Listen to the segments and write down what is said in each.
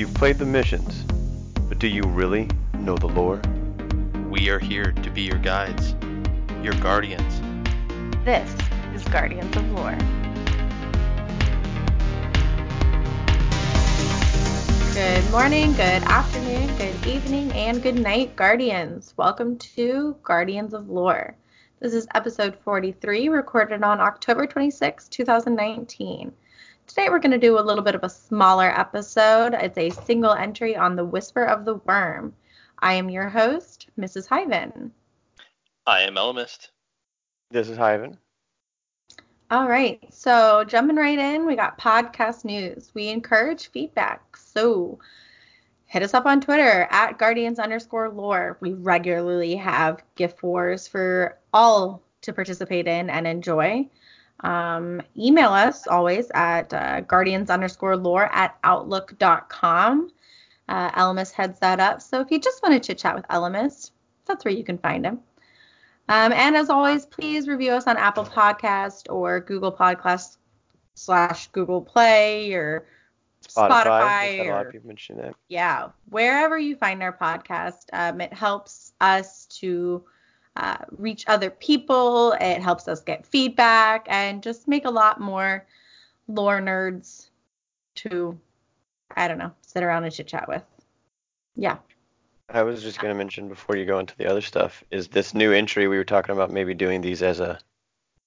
You've played the missions, but do you really know the lore? We are here to be your guides, your guardians. This is Guardians of Lore. Good morning, good afternoon, good evening, and good night, Guardians. Welcome to Guardians of Lore. This is episode 43, recorded on October 26, 2019. Today we're going to do a little bit of a smaller episode. It's a single entry on the Whisper of the Worm. I am your host, Mrs. Hyven. I am Ellimist. This is Hyven. All right, so jumping right in, we got podcast news. We encourage feedback, so hit us up on Twitter at guardians underscore lore. We regularly have gift wars for all to participate in and enjoy. Um, email us always at uh, guardians underscore lore at outlook.com. Uh, Ellimist heads that up. So if you just want to chit chat with Ellimist, that's where you can find him. Um, and as always, please review us on Apple Podcast or Google Podcast slash Google Play or Spotify. Spotify We've a lot of people mention that. yeah, wherever you find our podcast, um, it helps us to uh, reach other people. It helps us get feedback and just make a lot more lore nerds to, I don't know, sit around and chit chat with. Yeah. I was just going to mention before you go into the other stuff is this new entry we were talking about maybe doing these as a,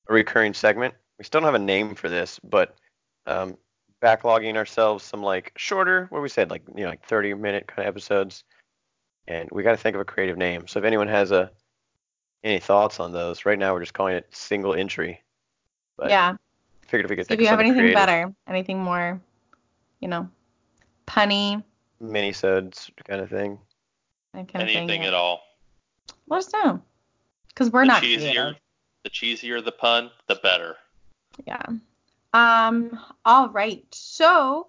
a recurring segment. We still don't have a name for this, but um, backlogging ourselves some like shorter, what we said, like you know, like 30 minute kind of episodes, and we got to think of a creative name. So if anyone has a any thoughts on those, right now we're just calling it single entry. But yeah. figured if we could So think if you have anything creative, better, anything more, you know, punny, mini-sodes kind of thing. that kind of Anything thing, at all. let us know. Because we're the not cheesier, creative. the cheesier the pun, the better. Yeah. Um, all right. So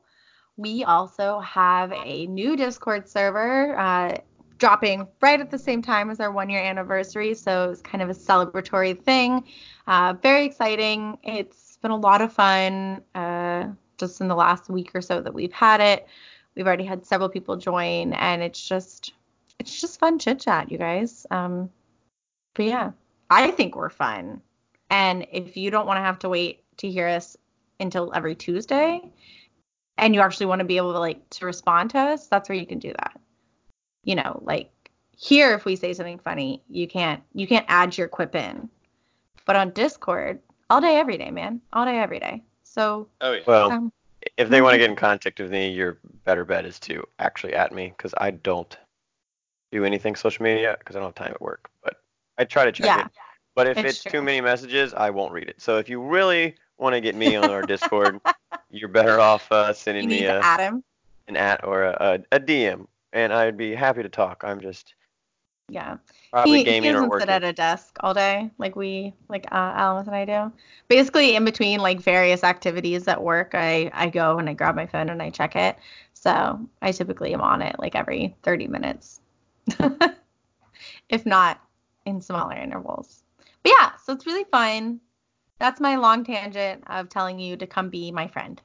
we also have a new Discord server uh, dropping right at the same time as our one year anniversary. So it's kind of a celebratory thing. Uh, very exciting. It's been a lot of fun uh, just in the last week or so that we've had it. We've already had several people join, and it's just it's just fun chit chat, you guys. Um, but yeah, I think we're fun. And if you don't want to have to wait to hear us until every Tuesday, and you actually want to be able to like to respond to us, that's where you can do that. You know, like here if we say something funny, you can't you can't add your quip in. But on Discord, all day every day, man. All day every day. So Oh yeah. Well, um, if they want to get in contact with me, your better bet is to actually at me because I don't do anything social media because I don't have time at work. But I try to check yeah. it. But if it's it's, too many messages, I won't read it. So if you really want to get me on our Discord, you're better off uh, You sending need me a, add him. an at or a, a, a DM, and I'd be happy to talk. I'm just Yeah. probably he, gaming he or doesn't working. sit at a desk all day like we like uh, Alamus and I do. Basically, in between like various activities at work, I I go and I grab my phone and I check it. So I typically am on it like every 30 minutes, if not in smaller intervals. But yeah, so it's really fun. That's my long tangent of telling you to come be my friend.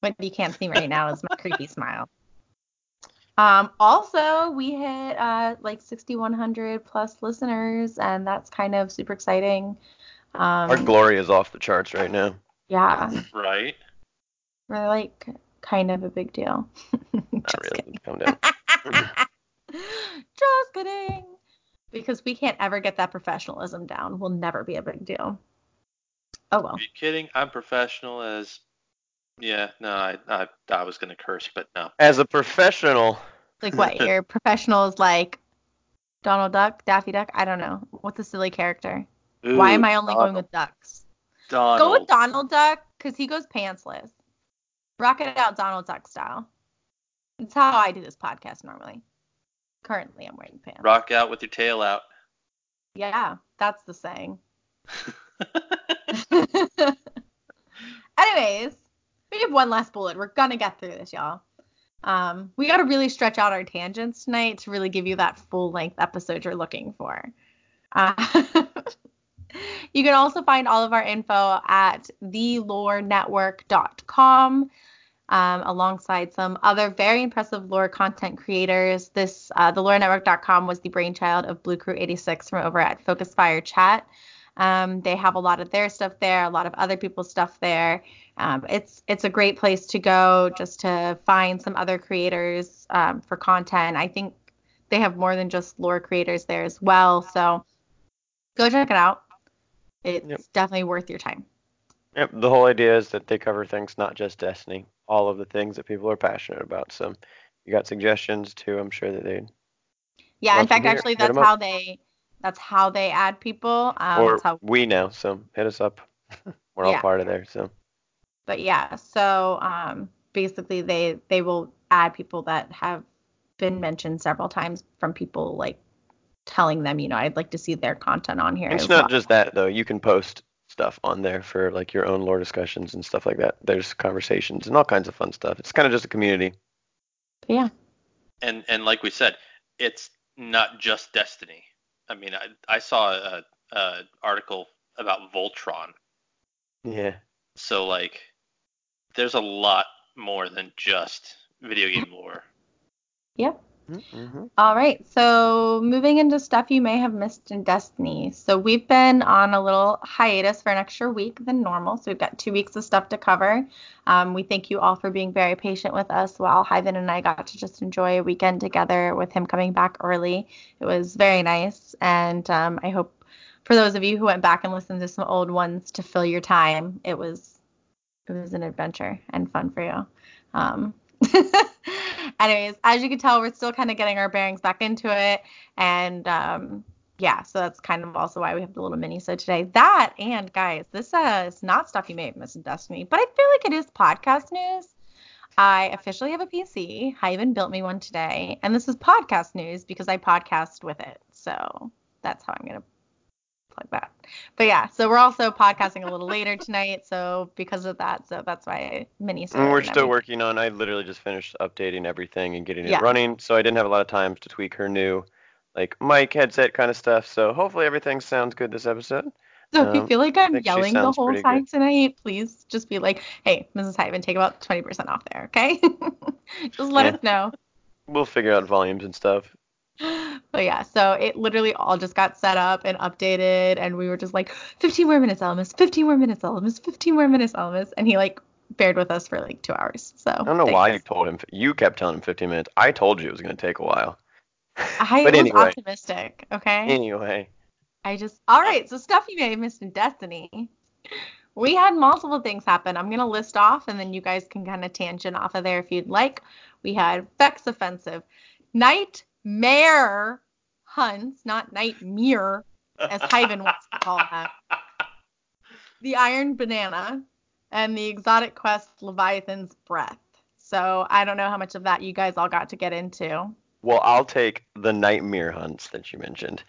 What you can't see right now is my creepy smile. Um, also, we hit uh, like 6,100 plus listeners, and that's kind of super exciting. Um, Our glory is off the charts right now. yeah, Right. we're like kind of a big deal. Not Just really. kidding. Calm down. Just kidding. Because we can't ever get that professionalism down. We'll never be a big deal. Oh well. Are you kidding? I'm professional as. Yeah. No, I I, I was gonna curse, but no. As a professional, Like what? Your professionals like Donald Duck, Daffy Duck? I don't know. What's a silly character? Why am I only going with ducks? Donald? Go with Donald Duck because he goes pantsless. Rock it out Donald Duck style. That's how I do this podcast normally. Currently, I'm wearing pants. Rock out with your tail out. Yeah, that's the saying. Anyways, we have one last bullet. We're gonna get through this, y'all. Um, we got to really stretch out our tangents tonight to really give you that full length episode you're looking for. Uh, you can also find all of our info at thelorenetwork.com. um, alongside some other very impressive lore content creators. This uh, the LoreNetwork.com was the brainchild of Blue Crew 86 from over at Focus Fire Chat. Um, they have a lot of their stuff there, a lot of other people's stuff there. Um, it's it's a great place to go just to find some other creators um, for content. I think they have more than just lore creators there as well. So go check it out. It's Yep. definitely worth your time. Yep. The whole idea is that they cover things not just Destiny, all of the things that people are passionate about. So you got suggestions too. I'm sure that they Yeah, in fact, actually, that's 'em up. how they that's how they add people. Um, or how, we know. So hit us up. We're Yeah. all part of there. So but yeah, so um, basically, they they will add people that have been mentioned several times from people like telling them, you know, I'd like to see their content on here. it's not well. just that though. You can post stuff on there for like your own lore discussions and stuff like that. There's conversations and all kinds of fun stuff. It's kind of just a community. Yeah, and and like we said, it's not just Destiny. I mean, I I saw a, a article about Voltron, Yeah. so like, there's a lot more than just video game lore. yep. Mm-hmm. All right, so moving into stuff you may have missed in Destiny. So we've been on a little hiatus for an extra week than normal. So we've got two weeks of stuff to cover. Um, we thank you all for being very patient with us while Hyven and I got to just enjoy a weekend together with him coming back early. It was very nice, and um, I hope for those of you who went back and listened to some old ones to fill your time, it was it was an adventure and fun for you. Um, anyways, as you can tell, we're still kind of getting our bearings back into it. And um, yeah, so that's kind of also why we have the little mini so today. That and guys, this uh, is not stuff you may have missed in Destiny, but I feel like it is podcast news. I officially have a PC. Hyven built me one today, and this is podcast news because I podcast with it. So that's how I'm gonna plug that. But yeah, so we're also podcasting a little later tonight, so because of that, so that's why I mini. And we're and still working on. I literally just finished updating everything and getting Yeah. it running, so I didn't have a lot of time to tweak her new like mic headset kind of stuff. So hopefully everything sounds good this episode. So if you Um, feel like I'm yelling the whole time good. tonight, please just be like, hey, Mrs. Hyven, take about 20% off there, okay? just let Yeah. us know. We'll figure out volumes and stuff. But yeah, so it literally all just got set up and updated, and we were just like, 15 more minutes, Elmas, 15 more minutes, Elmas, 15 more minutes, Elmas. And he like bared with us for like two hours. So I don't know why you told him. You kept telling him 15 minutes. I told you it was going to take a while. I but was anyway, optimistic, okay? anyway, I just all right. So stuff you may have missed in Destiny. We had multiple things happen. I'm gonna list off, and then you guys can kind of tangent off of there if you'd like. We had Vex Offensive, Nightmare Hunts, not Nightmare, as Hyven wants to call that. The Iron Banana, and the Exotic Quest Leviathan's Breath. So I don't know how much of that you guys all got to get into. well, I'll take the nightmare hunts that you mentioned.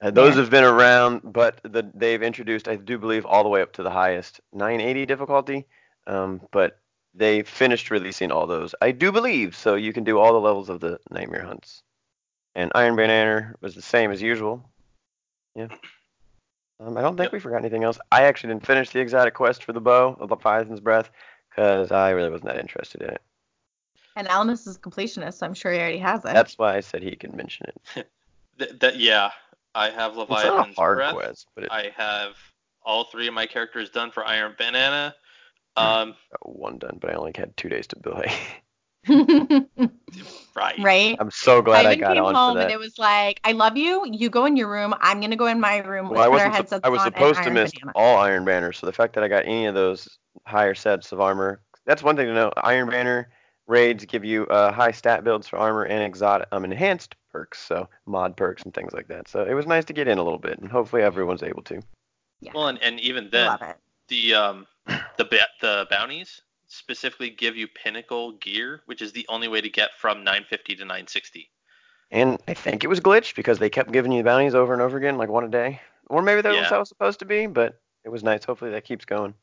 Uh, those Yeah. have been around, but the, they've introduced, I do believe, all the way up to the highest 980 difficulty. Um, but they finished releasing all those, I do believe. So you can do all the levels of the nightmare hunts. And Iron Banner was the same as usual. Yeah. Um, I don't think Yep. we forgot anything else. I actually didn't finish the exotic quest for the bow of Leviathan's Breath because I really wasn't that interested in it. And Almus is a completionist, so I'm sure he already has it. That's why I said he can mention it. Th- that yeah, I have It's not a Leviathan's hard Breath. quest, but it's I have all three of my characters done for Iron Banana. Hmm. Um, got one done, but I only had two days to play. right. right? I'm so glad I Hyven got came on home for that. and it was like, I love you. You go in your room. I'm gonna go in my room. well, I our wasn't. sup- headsets I was on supposed to miss Banana. all Iron Banners, so the fact that I got any of those higher sets of armor, that's one thing to know. Iron Banner raids give you uh, high stat builds for armor and exotic, um, enhanced perks, so mod perks and things like that. So it was nice to get in a little bit, and hopefully everyone's able to. Yeah, Well, and, and even then, the um the ba- the bounties specifically give you pinnacle gear, which is the only way to get from 950 to 960. And I think it was glitched because they kept giving you the bounties over and over again, like one a day. Or maybe that was how it was supposed to be, but it was nice. Hopefully that keeps going.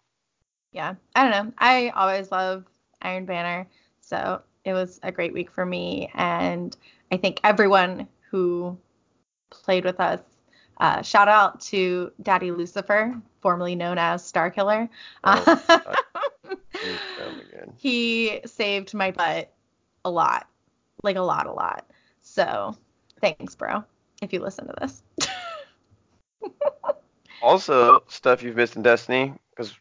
Yeah, I don't know. I always love Iron Banner, so it was a great week for me, and I think everyone who played with us. Uh, shout out to Daddy Lucifer, formerly known as Starkiller. Oh, my god. he saved my butt a lot. Like a lot, a lot. So thanks, bro, if you listen to this. Also, stuff you've missed in Destiny, because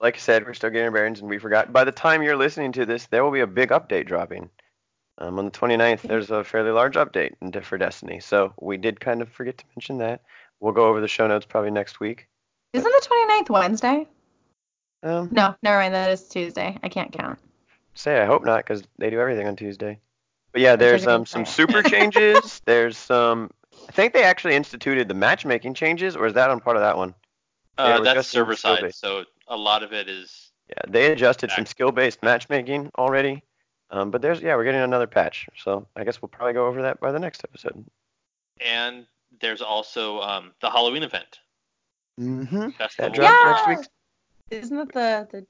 like I said, we're still getting our bearings and we forgot. By the time you're listening to this, there will be a big update dropping. Um, on the 29th, there's a fairly large update for Destiny. So we did kind of forget to mention that. We'll go over the show notes probably next week. Isn't the 29th Wednesday? Um, No, never mind. That is Tuesday. I can't count. say I hope not, because they do everything on Tuesday. But yeah, there's um some super changes. there's some. I think they actually instituted the matchmaking changes, or is that on part of that one? Uh, we're that's server side, so a lot of it is. Yeah, they adjusted some skill-based matchmaking already. Um, but there's yeah, we're getting another patch. So I guess we'll probably go over that by the next episode. And there's also um, the Halloween event. Mm-hmm. Festival. That drops Yeah. next week. Isn't that the the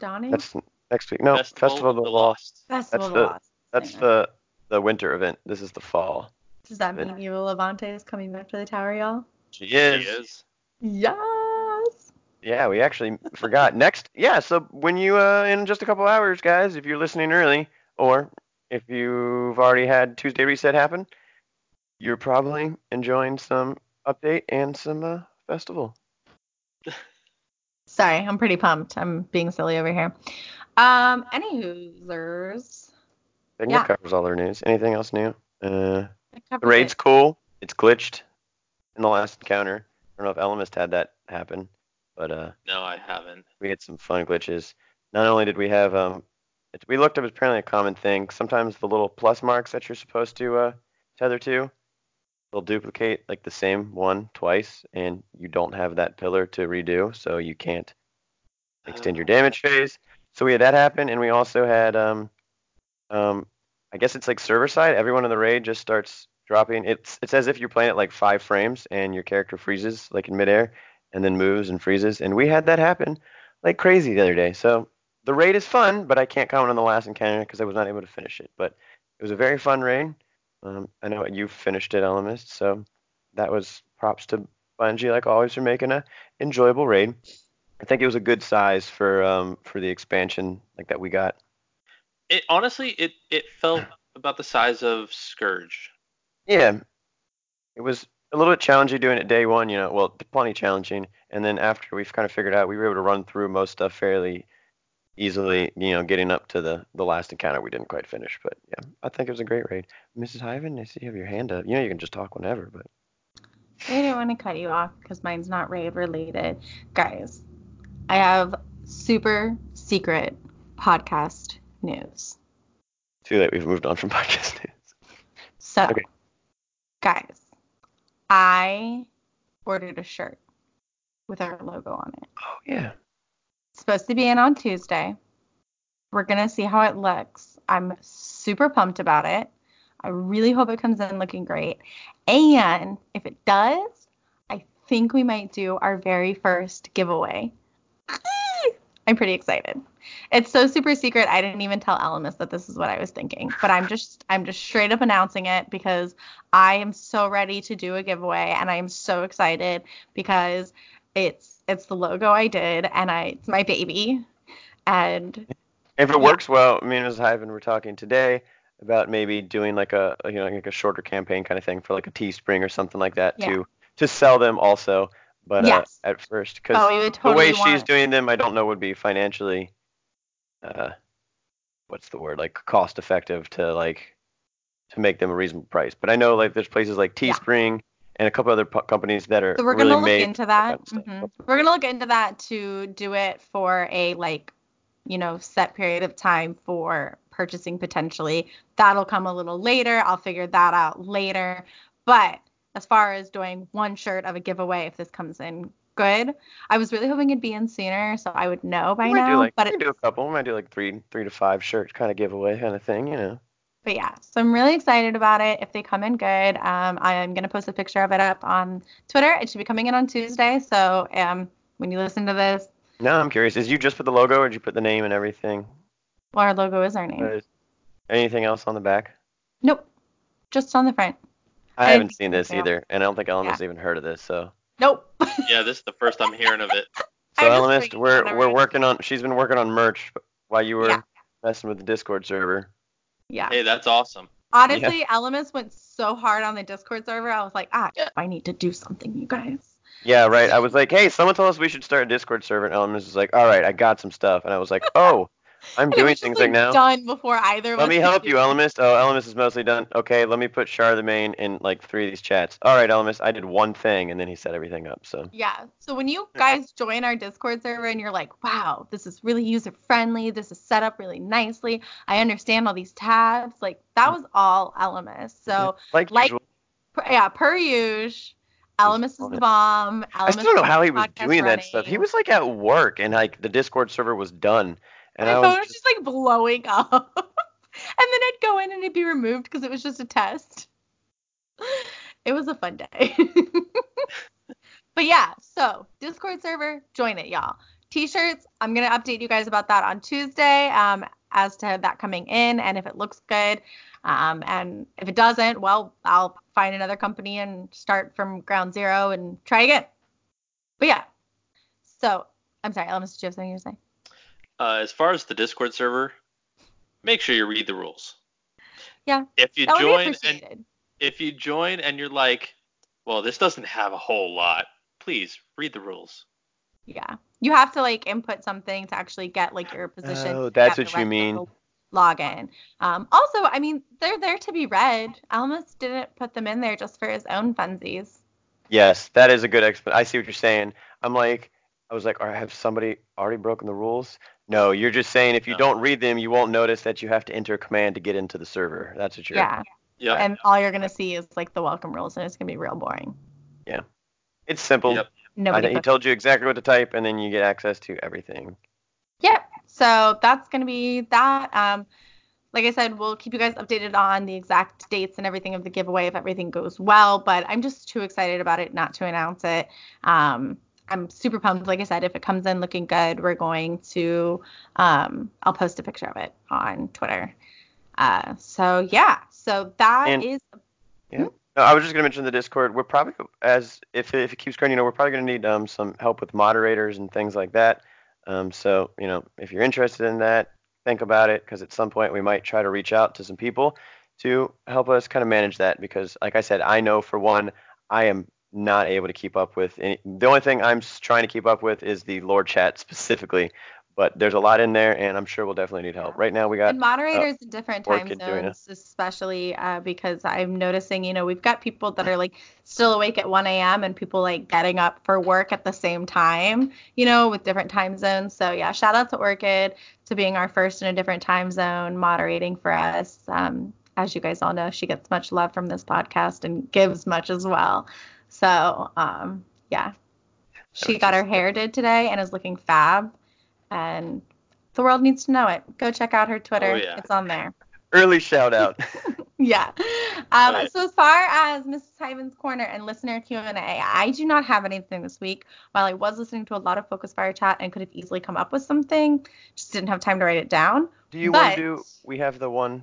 dawning? That's next week. No, Festival, of the Lost. Festival of that's the the- Lost. That's Hang on. the the winter event. This is the fall. Does that mean Eva Levante is coming back to the tower, y'all? She He is. is. Yes. Yeah, we actually forgot. Next, yeah. So when you uh in just a couple hours, guys, if you're listening early, or if you've already had Tuesday reset happen, you're probably enjoying some update and some uh, festival. Sorry, I'm pretty pumped. I'm being silly over here. Um, any hoosers. I think Yeah. that covers all their news. Anything else new? Uh, the raid's it. cool. It's glitched in the last encounter. I don't know if Ellimist had that happen, but uh, No, I haven't. we had some fun glitches. Not only did we have um, it, we looked up apparently a common thing. Sometimes the little plus marks that you're supposed to uh, tether to, they'll duplicate like the same one twice, and you don't have that pillar to redo, so you can't extend your damage phase. So we had that happen, and we also had um, um, I guess it's like server side. Everyone in the raid just starts dropping. It's it's as if you're playing at like five frames, and your character freezes like in midair, and then moves and freezes. And we had that happen like crazy the other day. So the raid is fun, but I can't comment on the last encounter because I was not able to finish it. But it was a very fun raid. Um, I know you finished it, Ellimist, so that was props to Bungie, like always, for making a enjoyable raid. I think it was a good size for um for the expansion like that we got. It honestly, it it felt about the size of Scourge. Yeah, it was a little bit challenging doing it day one, you know, well, plenty challenging. And then after we've kind of figured out, we were able to run through most stuff fairly easily, you know, getting up to the the last encounter we didn't quite finish. But yeah, I think it was a great raid. Mrs. Hyven, I see you have your hand up. You know, you can just talk whenever, but I didn't want to cut you off because mine's not raid related. Guys, I have super secret podcast news. too late. We've moved on from podcast news. So, Okay. guys, I ordered a shirt with our logo on it. Oh yeah. Supposed to be in on Tuesday. We're going to see how it looks. I'm super pumped about it. I really hope it comes in looking great. And if it does, I think we might do our very first giveaway. I'm pretty excited. It's so super secret. I didn't even tell Elemis that this is what I was thinking, but I'm just I'm just straight up announcing it because I am so ready to do a giveaway and I am so excited because it's it's the logo I did and I it's my baby and If it Yeah. works well, me and Mrs. Hyven were talking today about maybe doing like a you know like a shorter campaign kind of thing for like a Teespring or something like that Yeah. to to sell them also. But Yes. uh, at first, because oh would the way she's want doing them, I don't know would be financially, uh, what's the word like cost effective to like to make them a reasonable price. But I know like there's places like Yeah. And a couple other companies that are So we're really gonna look made into that. kind of stuff. Mhm. We're gonna look into that to do it for a like, you know, set period of time for purchasing potentially. That'll come a little later. I'll figure that out later. But as far as doing one shirt of a giveaway, if this comes in good, I was really hoping it'd be in sooner so I would know by We might do now. like but we it, do a couple. We might do like three three to five shirt kind of giveaway kind of thing, you know. But yeah, so I'm really excited about it. If they come in good, um, I'm gonna post a picture of it up on Twitter. It should be coming in on Tuesday. So um, when you listen to this, No, I'm curious. Is you just put the logo or did you put the name and everything? well, our logo is our name. Uh, anything else on the back? Nope. Just on the front. I I haven't seen this so. either, and I don't think Ellen has even heard of this. So Nope. Yeah, this is the first I'm hearing of it. So I'm Ellimist, we're we're working on. She's been working on merch while you were Yeah. messing with the Discord server. Yeah. Hey, that's awesome. Honestly, Elemis went so hard on the Discord server. I was like, ah, I need to do something, you guys. Yeah, right. I was like, hey, someone told us we should start a Discord server, and Ellimist was like, all right, I got some stuff, and I was like, oh, I'm doing was things like, now. Done before either. Let me help you, it. Ellimist. Oh, Ellimist is mostly done. Okay, let me put Charlemagne in like three of these chats. All right, Ellimist, I did one thing, and then he set everything up. So Yeah. So when you guys join our Discord server and you're like, wow, this is really user friendly. This is set up really nicely. I understand all these tabs. Like that was all Elemis. So mm-hmm. like, like- per, yeah, per usual. Elemis is the bomb. I still don't know how he was doing that stuff. He was like at work, and like the Discord server was done, and My I phone was just, just like blowing up. and then I'd go in and it'd be removed because it was just a test. It was a fun day. but yeah, so Discord server, join it, y'all. T-shirts, I'm gonna update you guys about that on Tuesday, um, as to that coming in and if it looks good. Um, and if it doesn't, well, I'll find another company and start from ground zero and try again. But yeah. So I'm sorry, Elemis, did you have something to say? Uh, as far as the Discord server, make sure you read the rules. Yeah, If you That would be join and if you join and you're like, well, this doesn't have a whole lot, please read the rules. Yeah. You have to like input something to actually get like your position. Oh, that's get what you mean. the Login. Um, also, I mean, they're there to be read. Almas didn't put them in there just for his own funsies. yes, that is a good explanation. I see what you're saying. I'm like, I was like, all right, have somebody already broken the rules? No, you're just saying if you No. don't read them, you won't notice that you have to enter a command to get into the server. That's what you're. Yeah. Yep. And all you're gonna see is like the welcome rules, and it's gonna be real boring. Yeah. It's simple. Yep. Nobody. I, he told you exactly what to type, and then you get access to everything. Yep. So that's gonna be that. Um, like I said, we'll keep you guys updated on the exact dates and everything of the giveaway if everything goes well. But I'm just too excited about it not to announce it. Um, I'm super pumped. Like I said, if it comes in looking good, we're going to. Um, I'll post a picture of it on Twitter. Uh, so yeah. So that And- is. No, I was just gonna mention the Discord. We're probably as if it, if it keeps growing, you know, we're probably gonna need um some help with moderators and things like that. Um, so you know, if you're interested in that, think about it because at some point we might try to reach out to some people to help us kind of manage that because, like I said, I know for one, I am not able to keep up with any. The only thing I'm trying to keep up with is the Lord chat specifically, but there's a lot in there, and I'm sure we'll definitely need help. Right now we got and moderators in different time doing it. zones, especially uh, because I'm noticing, you know, we've got people that are like still awake at 1 a.m. and people like getting up for work at the same time, you know, with different time zones. So yeah, shout out to Orchid to being our first in a different time zone, moderating for us. Um, as you guys all know, she gets much love from this podcast and gives much as well. So um, yeah, she got her hair did today and is looking fab. And the world needs to know it. Go check out her Twitter. Oh, yeah. It's on there. early shout out. Yeah. Um, Oh, yeah. So as far as Mrs. Hyven's corner and listener Q and A, I do not have anything this week. While I was listening to a lot of Focus Fire chat and could have easily come up with something, just didn't have time to write it down. Do you want to do? We have the one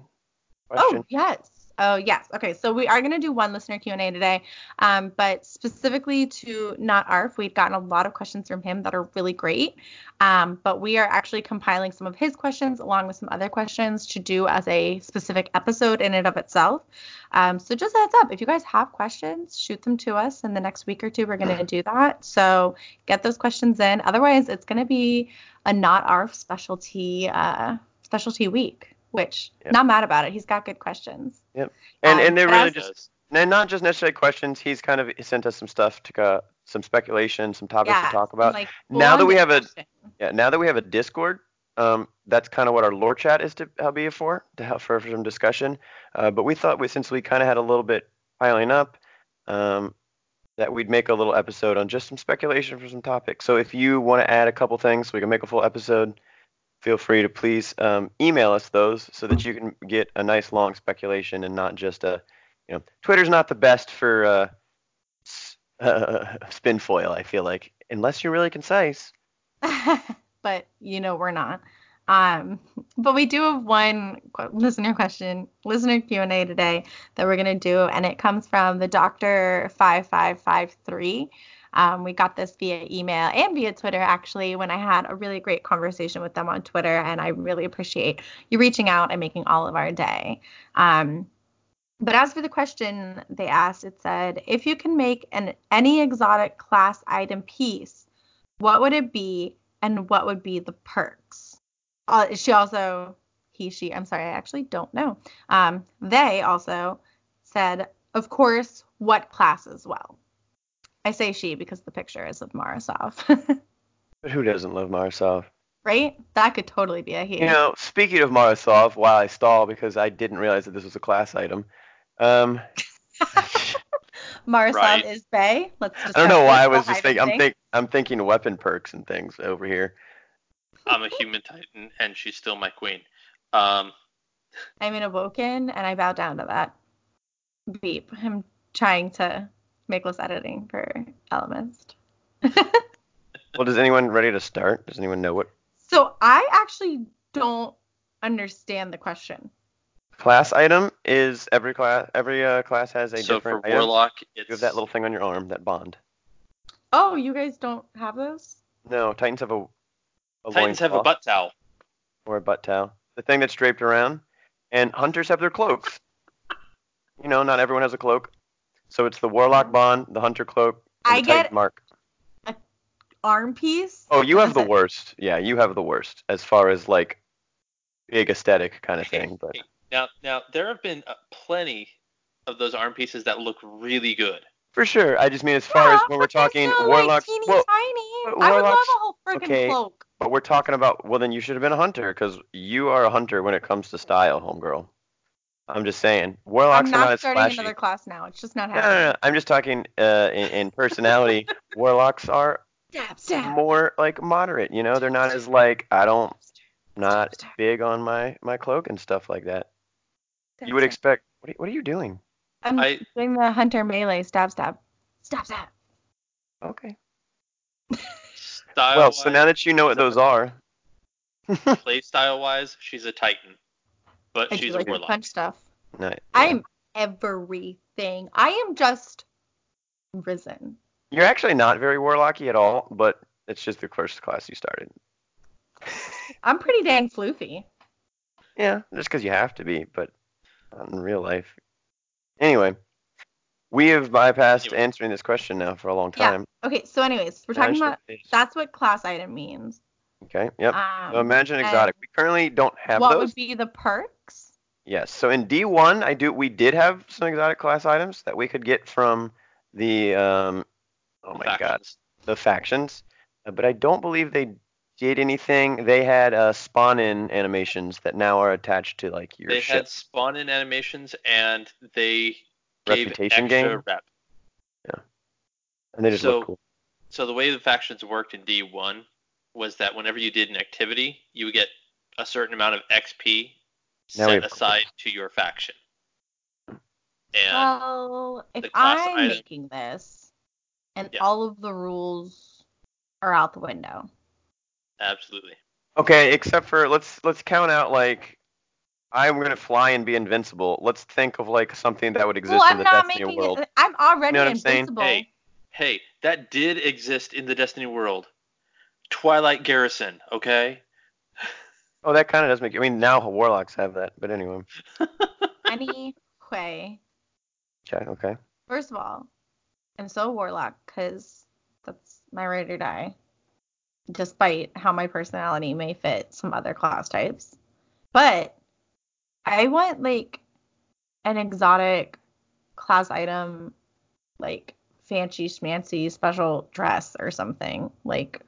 question. Oh yes. Oh yes. Okay, so we are gonna do one listener Q and A today, um, but specifically to not ARF, we've gotten a lot of questions from him that are really great. Um, but we are actually compiling some of his questions along with some other questions to do as a specific episode in and of itself. Um, so just a heads up, if you guys have questions, shoot them to us. In the next week or two, we're gonna do that. So get those questions in. Otherwise, it's gonna be a not ARF specialty uh, specialty week. Which Yep. not mad about it. He's got good questions. Yep. And Um, and they're really as- just and not just necessarily questions. He's kind of sent us some stuff to uh, some speculation, some topics yeah, to talk about. like, Now that we have a- Yeah, now that we have a Discord, um, that's kind of what our lore chat is to help be for, to help for, for some discussion. Uh, but we thought we, since we kind of had a little bit piling up, um, that we'd make a little episode on just some speculation for some topics. So if you want to add a couple things, we can make a full episode. Feel free to please um, email us those so that you can get a nice long speculation and not just a, you know, Twitter's not the best for uh, uh, spin foil. I feel like unless you're really concise. but you know we're not. Um, but we do have one listener question, listener Q and A today that we're gonna do, and it comes from the Doctor five five five three. Um, we got this via email and via Twitter actually when I had a really great conversation with them on Twitter, and I really appreciate you reaching out and making all of our day. Um, but as for the question they asked, it said, if you can make an any exotic class item piece, what would it be, and what would be the perks? Uh, she also, he, she, I'm sorry, I actually don't know. Um, they also said, of course, what class as well. I say she because the picture is of Mara Sov. But who doesn't love Mara Sov? right? That could totally be a he. You know, speaking of Mara Sov, while I stall because I didn't realize that this was a class item, um, Mara Sov Right. is Bay. Let's just I don't know why I was just thinking. I'm, think I'm thinking weapon perks and things over here. I'm a human titan, and she's still my queen. Um, I'm an awoken, and I bow down to that. Beep. I'm trying to make less editing for Ellimist. Well, does anyone ready to start? Does anyone know what so I actually don't understand the question. class item is? Every class, every uh, class has a so for different item. warlock, You have that little thing on your arm, that bond. Oh, you guys don't have those? No, Titans have a, a Titans have a butt towel. or a butt towel. The thing that's draped around, and hunters have their cloaks. You know, not everyone has a cloak. So it's the warlock bond, the hunter cloak, and I the Titan get mark. arm piece. Oh, you have the worst. Yeah, you have the worst as far as like big aesthetic kind of thing. But Now, now there have been uh, plenty of those arm pieces that look really good. for sure, I just mean as far Yeah, as when we're talking still, warlocks. Like, teeny well, tiny. but I would love warlocks- a whole freaking okay. cloak. but we're talking about. Well, then you should have been a hunter because you are a hunter when it comes to style, homegirl. I'm just saying, warlocks I'm are not not starting flashy. another class now. It's just not No, no, happening. no, I'm just talking uh, in, in personality. warlocks are Stab, stab. more like moderate. You know, they're not as like I don't not stab, big on my my cloak and stuff like that. stab, You would stab. expect. What are, what are you doing? I'm I- doing the hunter melee stab stab. Stab stab. Okay. Style well, so now that you know what those are, play style wise, she's a titan, but I do she's like a warlock. punch stuff. no, yeah. I'm everything. I am just risen. you're actually not very warlocky at all, but it's just the first class you started. I'm pretty dang floofy. Yeah, just because you have to be, but not in real life. Anyway, we have bypassed Anyway. answering this question now for a long time. Yeah. time. Okay, so anyways, we're talking about that's what class item means. Okay. Yep. Um, so imagine exotic. We currently don't have what those. would be the perks? Yes. So in D1, I do. We did have some exotic class items that we could get from the um. Oh my god, the factions. Uh, but I don't believe they did anything. They had uh, spawn-in animations that now are attached to like your They ship. had spawn in animations and they gave Reputation gain? rep. Yeah. And they just so- look cool. So the way the factions worked in D1 was that whenever you did an activity, you would get a certain amount of XP Now set aside to your faction. And Well, if I'm item- making this and Yeah. all of the rules are out the window. absolutely. Okay, except for let's let's count out like I'm gonna fly and be invincible. Let's think of like something that would exist well, in I'm the not Destiny making world. it. I'm already what I'm saying? invincible. Hey, hey, that did exist in the Destiny world. Twilight Garrison, okay? Oh, that kind of does make. I mean, now warlocks have that, but anyway. Anyway, Okay, okay. first of all, I'm so warlock because that's my ride or die. Despite how my personality may fit some other class types, but I want like an exotic class item, like fancy schmancy special dress or something. Like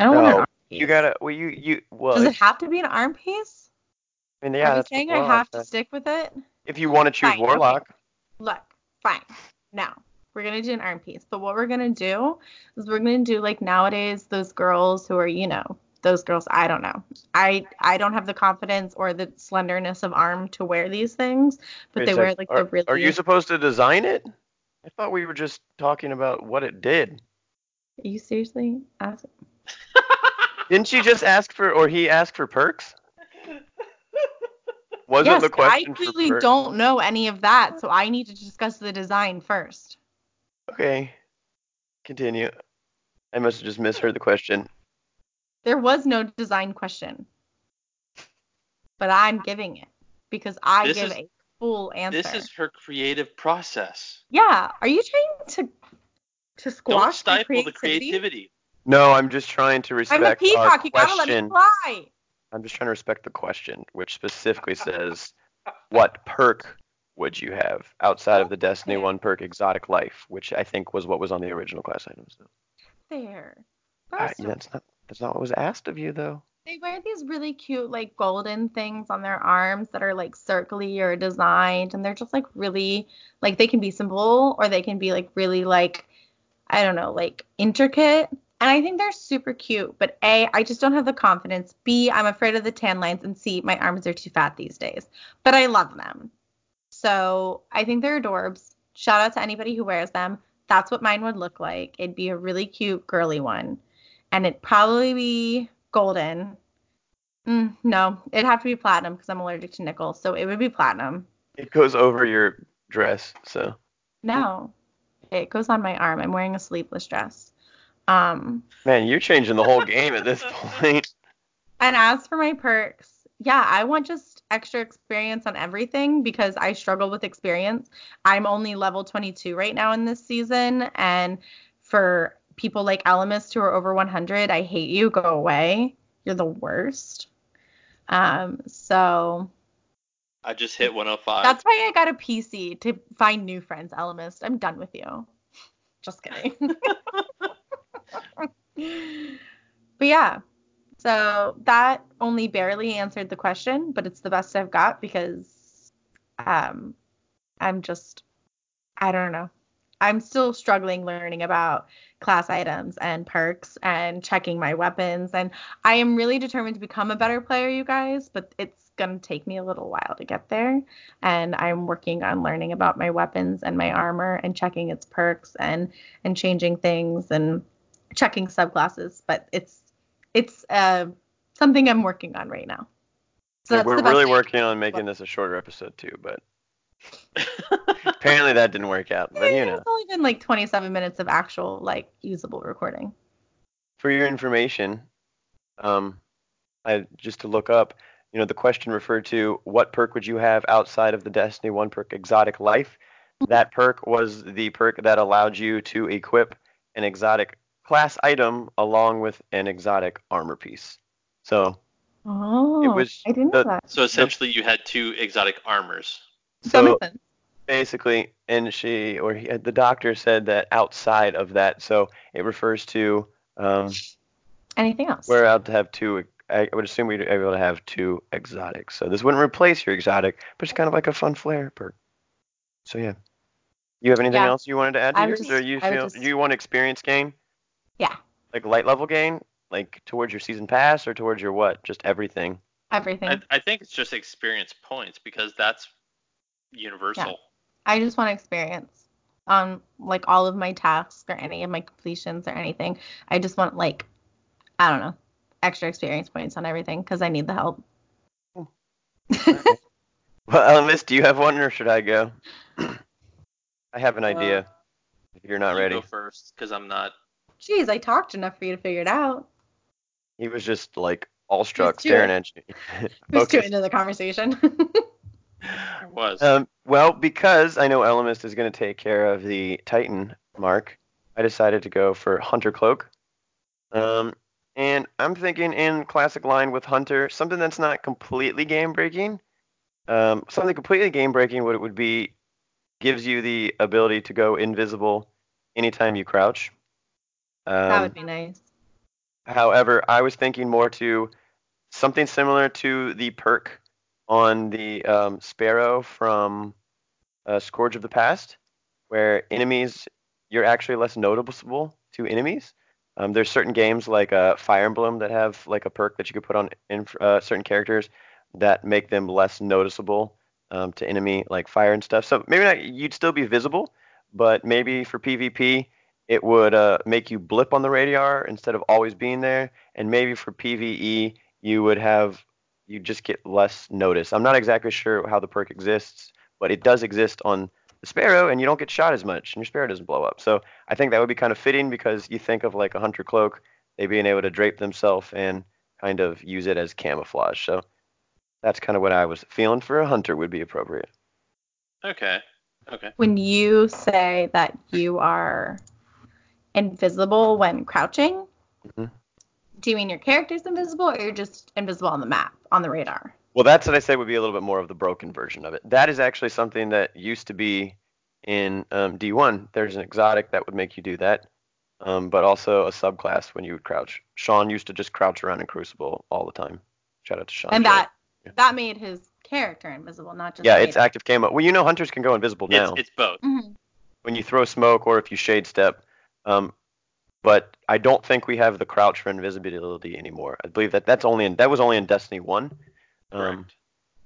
I don't want an oh. No, arm. You gotta. Well, you you. Well, Does it if, have to be an arm piece? I mean, yeah, Are you that's what saying I have to stick with it? If you want to choose Fine, okay. warlock, Look, fine. Now, we're going to do an arm piece. But what we're going to do is we're going to do like nowadays those girls who are, you know, those girls, I don't know. I I don't have the confidence or the slenderness of arm to wear these things, but Wait they sec, wear like are, the really Are you supposed to design it? I thought we were just talking about what it did. Are you seriously asking? Didn't you just ask for, or he asked for perks? Wasn't yes, the question I for clearly don't know any of that, so I need to discuss the design first. Okay. Continue. I must have just misheard the question. There was no design question, but I'm giving it because I This give is- a full answer. This is her creative process. yeah. Are you trying to to squash Don't squash stifle the creativity? creativity. No, I'm just trying to respect. I'm a our peacock. You gotta let me fly. I'm just trying to respect the question, which specifically says, what perk would you have outside of the Destiny 1 perk Exotic Life, which I think was what was on the original class items. Though. There. Uh, of that's not that's not what was asked of you though. They wear these really cute like golden things on their arms that are like circly or designed and they're just like really like they can be simple or they can be like really like I don't know, like intricate. And I think they're super cute, but A, I just don't have the confidence. B, I'm afraid of the tan lines and C, my arms are too fat these days. But I love them. So, I think they're adorbs. Shout out to anybody who wears them. That's what mine would look like. It'd be a really cute girly one and it'd probably be golden. Mm, no, it'd have to be platinum because I'm allergic to nickel, so it would be platinum. It goes over your dress, so No, it goes on my arm. I'm wearing a sleeveless dress. Um, man, you're changing the whole game at this point. and as for my perks, yeah, I want just extra experience on everything because I struggle with experience. I'm only level 22 right now in this season, and for people like Ellimist who are over 100, I hate you. Go away. You're the worst. Um, so I just hit 105. that's why I got a PC to find new friends, Ellimist. I'm done with you. Just kidding. but yeah, so that only barely answered the question, but it's the best I've got because um, I'm just, I don't know. I'm still struggling learning about class items and perks and checking my weapons. And I am really determined to become a better player, you guys, but it's going to take me a little while to get there. And I'm working on learning about my weapons and my armor and checking its perks and and changing things and checking subclasses. But it's it's uh, something I'm working on right now. So Yeah, we're really working on making this a shorter episode too, but apparently that didn't work out. But you know, It's only been like 27 minutes of actual like usable recording. for your information, um, I just to look up, you know, the question referred to what perk would you have outside of the Destiny 1 perk Exotic Life? That perk was the perk that allowed you to equip an exotic class item along with an exotic armor piece. So Oh, was I didn't the- know that. so essentially, you had two exotic armors. so basically, and she or he, the doctor said that outside of that, so it refers to um, Anything else? we're out to have two. I would assume we'd be able to have two exotics. So this wouldn't replace your exotic, but it's kind of like a fun flair perk. So yeah. You have anything Yeah. else you wanted to add to I would yours, just- or you I would feel just- you want experience gain, yeah, like light level gain, like towards your season pass, or towards your what? Just everything. everything. I, I think it's just experience points because that's universal. Yeah. I just want experience on like all of my tasks or any of my completions or anything. I just want like I don't know extra experience points on everything because I need the help. Well, Elvis, do you have one, or should I go? I have an Uh, idea. If you're not You ready, Go first, because I'm not. Jeez, I talked enough for you to figure it out. he was just like all struck, staring at you. Who's too into the conversation? I was. Um, well, because I know Ellimist is going to take care of the Titan mark, I decided to go for Hunter Cloak. Um, and I'm thinking in classic line with Hunter, something that's not completely game breaking. Um, something completely game breaking would it would be gives you the ability to go invisible anytime you crouch. Um, that would be nice. However, I was thinking more to something similar to the perk on the um, Sparrow from uh, Scourge of the Past, where enemies you're actually less noticeable to enemies. Um, there's certain games like uh, Fire Emblem that have like a perk that you could put on in, uh, certain characters that make them less noticeable um, to enemy like fire and stuff. So maybe not you'd still be visible, but maybe for PvP it would uh, make you blip on the radar instead of always being there, and maybe for PVE you would have you just get less notice. I'm not exactly sure how the perk exists, but it does exist on the sparrow, and you don't get shot as much, and your sparrow doesn't blow up. So I think that would be kind of fitting because you think of like a hunter cloak, they being able to drape themselves and kind of use it as camouflage. So that's kind of what I was feeling for a hunter would be appropriate. Okay. Okay. When you say that you are invisible when crouching, Mhm. do you mean your character's invisible or you're just invisible on the map, on the radar? Well, that's what I say would be a little bit more of the broken version of it. That is actually something that used to be in um, D1. There's an exotic that would make you do that, um, but also a subclass when you would crouch. Sean used to just crouch around in Crucible all the time. Shout out to Sean. and that Yeah. that made his character invisible, not just yeah, it's active camo. Well, you know hunters can go invisible It's, now it's both. Mhm. when you throw smoke or if you shade step. Um, but I don't think we have the crouch for invisibility anymore. I believe that that's only in that was only in Destiny One. Um,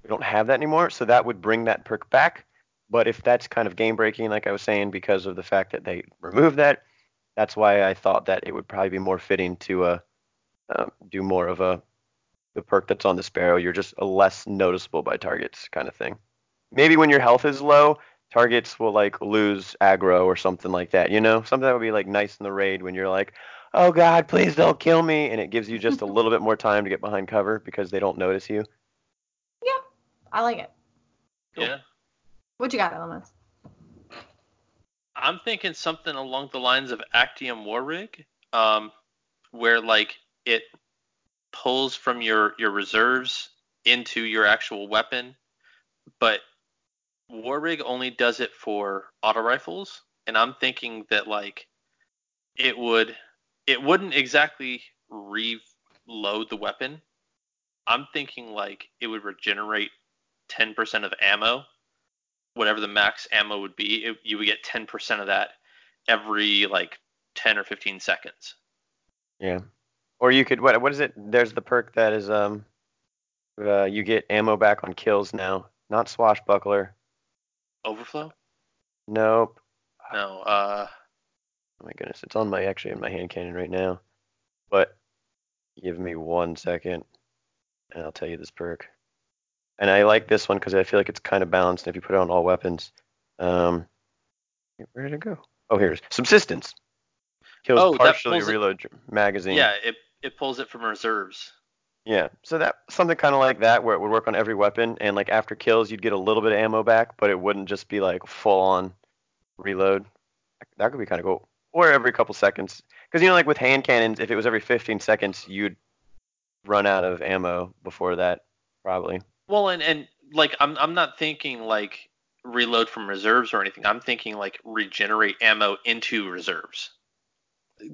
we don't have that anymore, so that would bring that perk back. But if that's kind of game breaking, like I was saying, because of the fact that they removed that, that's why I thought that it would probably be more fitting to uh, uh, do more of a the perk that's on the sparrow. You're just a less noticeable by targets kind of thing. Maybe when your health is low, targets will like lose aggro or something like that. You know, something that would be like nice in the raid when you're like, oh god, please don't kill me, and it gives you just a little bit more time to get behind cover because they don't notice you. Yeah, I like it. Cool. Yeah. What you got, Ellimist? I'm thinking something along the lines of Actium War Rig, um, where like it pulls from your your reserves into your actual weapon, but War Rig only does it for auto rifles, and I'm thinking that like it would it wouldn't exactly reload the weapon. I'm thinking like it would regenerate 10% of ammo whatever the max ammo would be, it, you would get 10% of that every like 10 or 15 seconds. Yeah. Or you could what what is it? There's the perk that is um uh, you get ammo back on kills now. Not swashbuckler. Overflow? Nope. No. Uh, Oh my goodness, it's on my actually in my hand cannon right now. But give me one second, and I'll tell you this perk. And I like this one because I feel like it's kind of balanced. And if you put it on all weapons, um, where did it go? Oh, here's subsistence. Kills Oh, partially pulls it- reload magazine. yeah, it it pulls it from reserves. Yeah. So that something kind of like that where it would work on every weapon, and like after kills you'd get a little bit of ammo back, but it wouldn't just be like full on reload. That could be kind of cool. Or every couple seconds, because you know like with hand cannons, if it was every 15 seconds, you'd run out of ammo before that probably. Well, and and like I'm I'm not thinking like reload from reserves or anything. I'm thinking like regenerate ammo into reserves.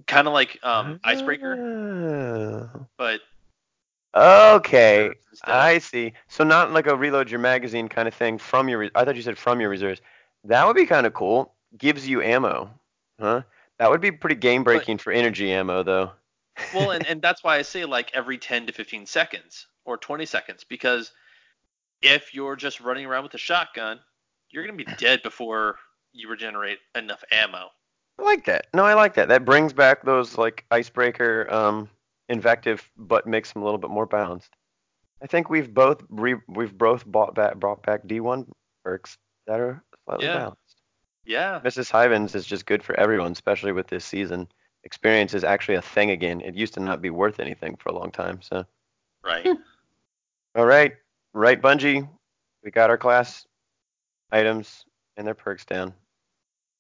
Kind of like um icebreaker, Oh. but Okay. reserves instead of- I see. So not like a reload your magazine kind of thing from your. Re- I thought you said from your reserves. That would be kind of cool. Gives you ammo, huh? That would be pretty game breaking for energy ammo though. well, and, and that's why I say like every 10 to 15 seconds or 20 seconds because if you're just running around with a shotgun, you're gonna be dead before you regenerate enough ammo. I like that. No, I like that. That brings back those like icebreaker um, invective, but makes them a little bit more balanced. I think we've both re- we've both bought back brought back D1 perks that are slightly Yeah. balanced. Yeah. Mrs. Hyvens is just good for everyone, especially with this season. Experience is actually a thing again. It used to not be worth anything for a long time. So, Right. all right, right, Bungie, we got our class items and their perks down.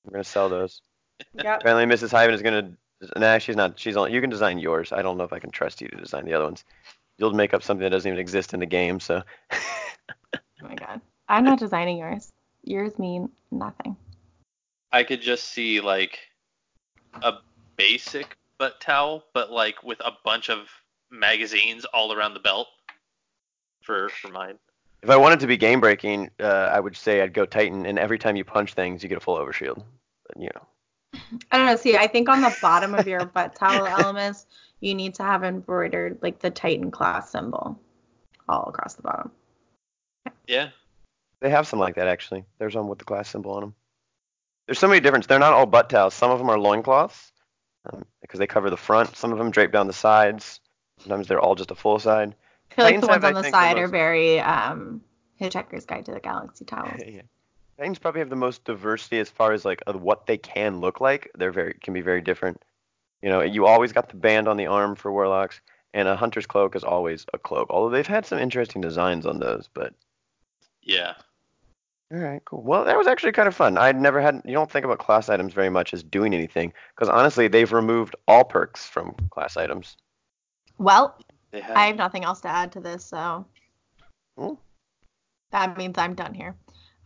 We're gonna sell those. Yep. Apparently, Mrs. Hyven is gonna. Nah, she's not. She's on. You can design yours. I don't know if I can trust you to design the other ones. You'll make up something that doesn't even exist in the game. So, Oh my god. I'm not designing yours. Yours mean nothing. I could just see like a basic butt towel, but like with a bunch of magazines all around the belt for for mine. if I wanted to be game breaking, uh, I would say I'd go Titan, and every time you punch things, you get a full overshield. But, you know, I don't know. See, I think on the bottom of your butt towel Ellimist, you need to have embroidered like the Titan class symbol all across the bottom. Yeah. they have some like that actually. There's one with the class symbol on them. There's so many different. They're not all butt towels. Some of them are loincloths um, because they cover the front. Some of them drape down the sides. Sometimes they're all just a full side. I feel like Titans the ones have, on the think, the side are very um, Hitchhiker's Guide to the Galaxy towels. yeah. Titans probably have the most diversity as far as like of what they can look like. They're very can be very different. You know, you always got the band on the arm for warlocks, and a hunter's cloak is always a cloak. Although they've had some interesting designs on those, but Yeah. all right, cool. Well, that was actually kind of fun. I'd never had. You don't think about class items very much as doing anything, because honestly, they've removed all perks from class items. Well, have. I have nothing else to add to this, so Cool. that means I'm done here.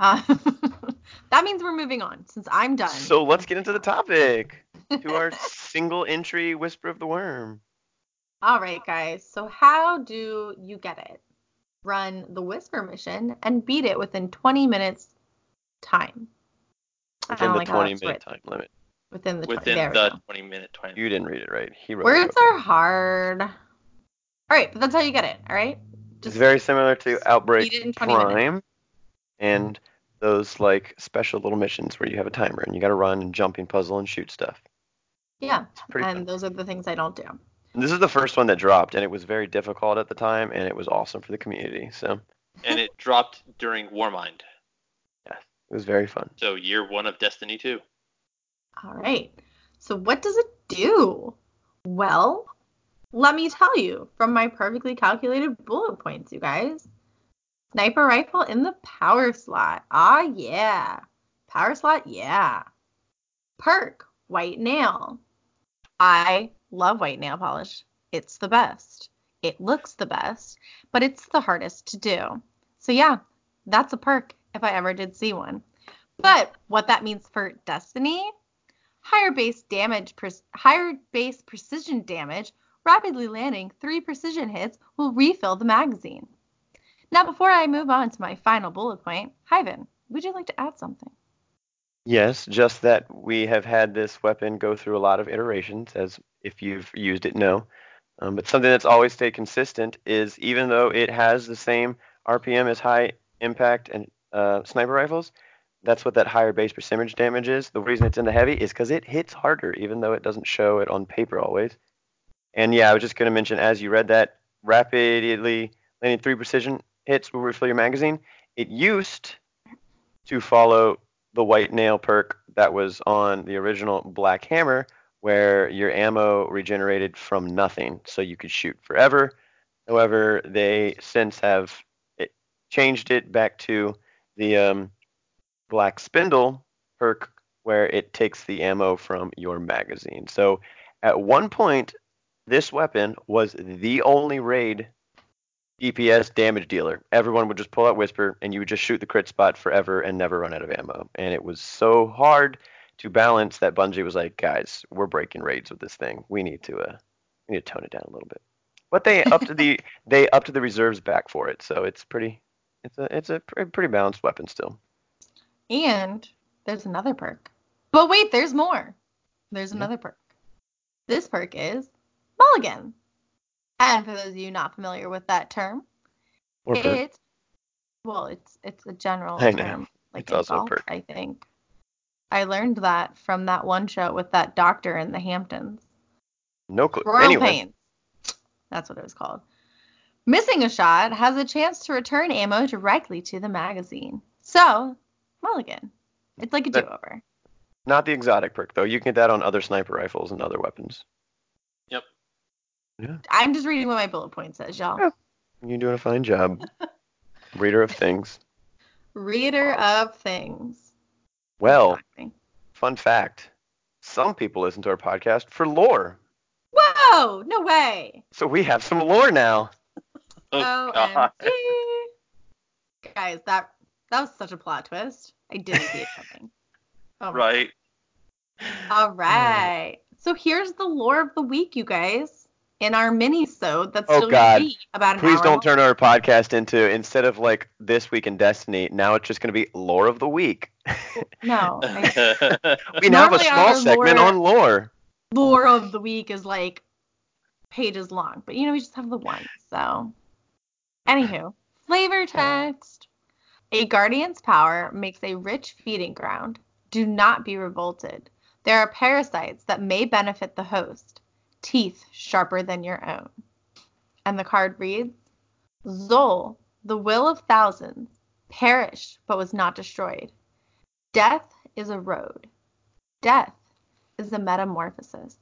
Uh, that means we're moving on since I'm done. So let's get into the topic. To our single entry Whisper of the Worm. All right, guys. So how do you get it? Run the Whisper mission and beat it within 20 minutes time. Within the 20 minute written. time limit. Within the 20. within there we the 20 minute time. You didn't read it right. He wrote. Words okay. are hard. All right, but that's how you get it. All right. It's very similar to Outbreak beat it in 20 minutes. Prime and those like special little missions where you have a timer and you got to run and jumping puzzle and shoot stuff. Yeah. And fun. those are the things I don't do. And this is the first one that dropped and it was very difficult at the time and it was awesome for the community. So and it dropped during Warmind. Yeah, it was very fun. So year one of Destiny 2. All right. So what does it do? Well, let me tell you from my perfectly calculated bullet points, you guys. Sniper rifle in the power slot. Ah, yeah. Power slot, yeah. Perk, white nail. I love white nail polish. It's the best. It looks the best, but it's the hardest to do. So, yeah, that's a perk if I ever did see one. But what that means for Destiny, higher base damage, pre- higher base precision damage, rapidly landing three precision hits will refill the magazine. Now, before I move on to my final bullet point, Hyven, would you like to add something? Yes, just that we have had this weapon go through a lot of iterations, as if you've used it, know. Um, but something that's always stayed consistent is even though it has the same RPM as high impact and uh, sniper rifles, that's what that higher base percentage damage is. The reason it's in the heavy is because it hits harder, even though it doesn't show it on paper always. And yeah, I was just going to mention as you read that, rapidly landing three precision hits will refill your magazine. It used to follow the white nail perk that was on the original Black Hammer, where your ammo regenerated from nothing, so you could shoot forever. However, they since have it, changed it back to the um, Black Spindle perk, where it takes the ammo from your magazine. So at one point, this weapon was the only raid DPS damage dealer. Everyone would just pull out Whisper, and you would just shoot the crit spot forever and never run out of ammo. And it was so hard to balance that Bungie was like, guys, we're breaking raids with this thing. We need to uh, we need to tone it down a little bit. But they up to the they up to the reserves back for it, so it's pretty. It's a it's a pr- pretty balanced weapon still. And there's another perk. But wait, there's more. There's Yeah. another perk. This perk is Mulligan. And for those of you not familiar with that term, Or it's well, it's it's a general I know. term, like It's also golf, perk. I think. I learned that from that one show with that doctor in the Hamptons. No clue. Royal Anyway, Pains. That's what it was called. Missing a shot has a chance to return ammo directly to the magazine. So, Mulligan. It's like a do-over. not the exotic perk though. You can get that on other sniper rifles and other weapons. Yep. Yeah, I'm just reading what my bullet point says, y'all. Yeah. you're doing a fine job. Reader of things. Reader of things. Well, fun fact: some people listen to our podcast for lore. Whoa! No way. So we have some lore now. Oh, God. OMG. Guys, that that was such a plot twist. I didn't see it coming. Oh Right. All right. So here's the lore of the week, you guys. In our mini-sode that's Oh, still God. gonna be about an Please don't turn our podcast into instead of like this week in Destiny. Now it's just going to be lore of the week. No. I- We now have a small segment lore- on lore. lore of the week is like pages long, but you know we just have the one. So, anywho, flavor text. A guardian's power makes a rich feeding ground. Do not be revolted. There are parasites that may benefit the host. Teeth sharper than your own. And the card reads: Xol, the will of thousands, perished but was not destroyed. Death is a road. Death is a metamorphosis.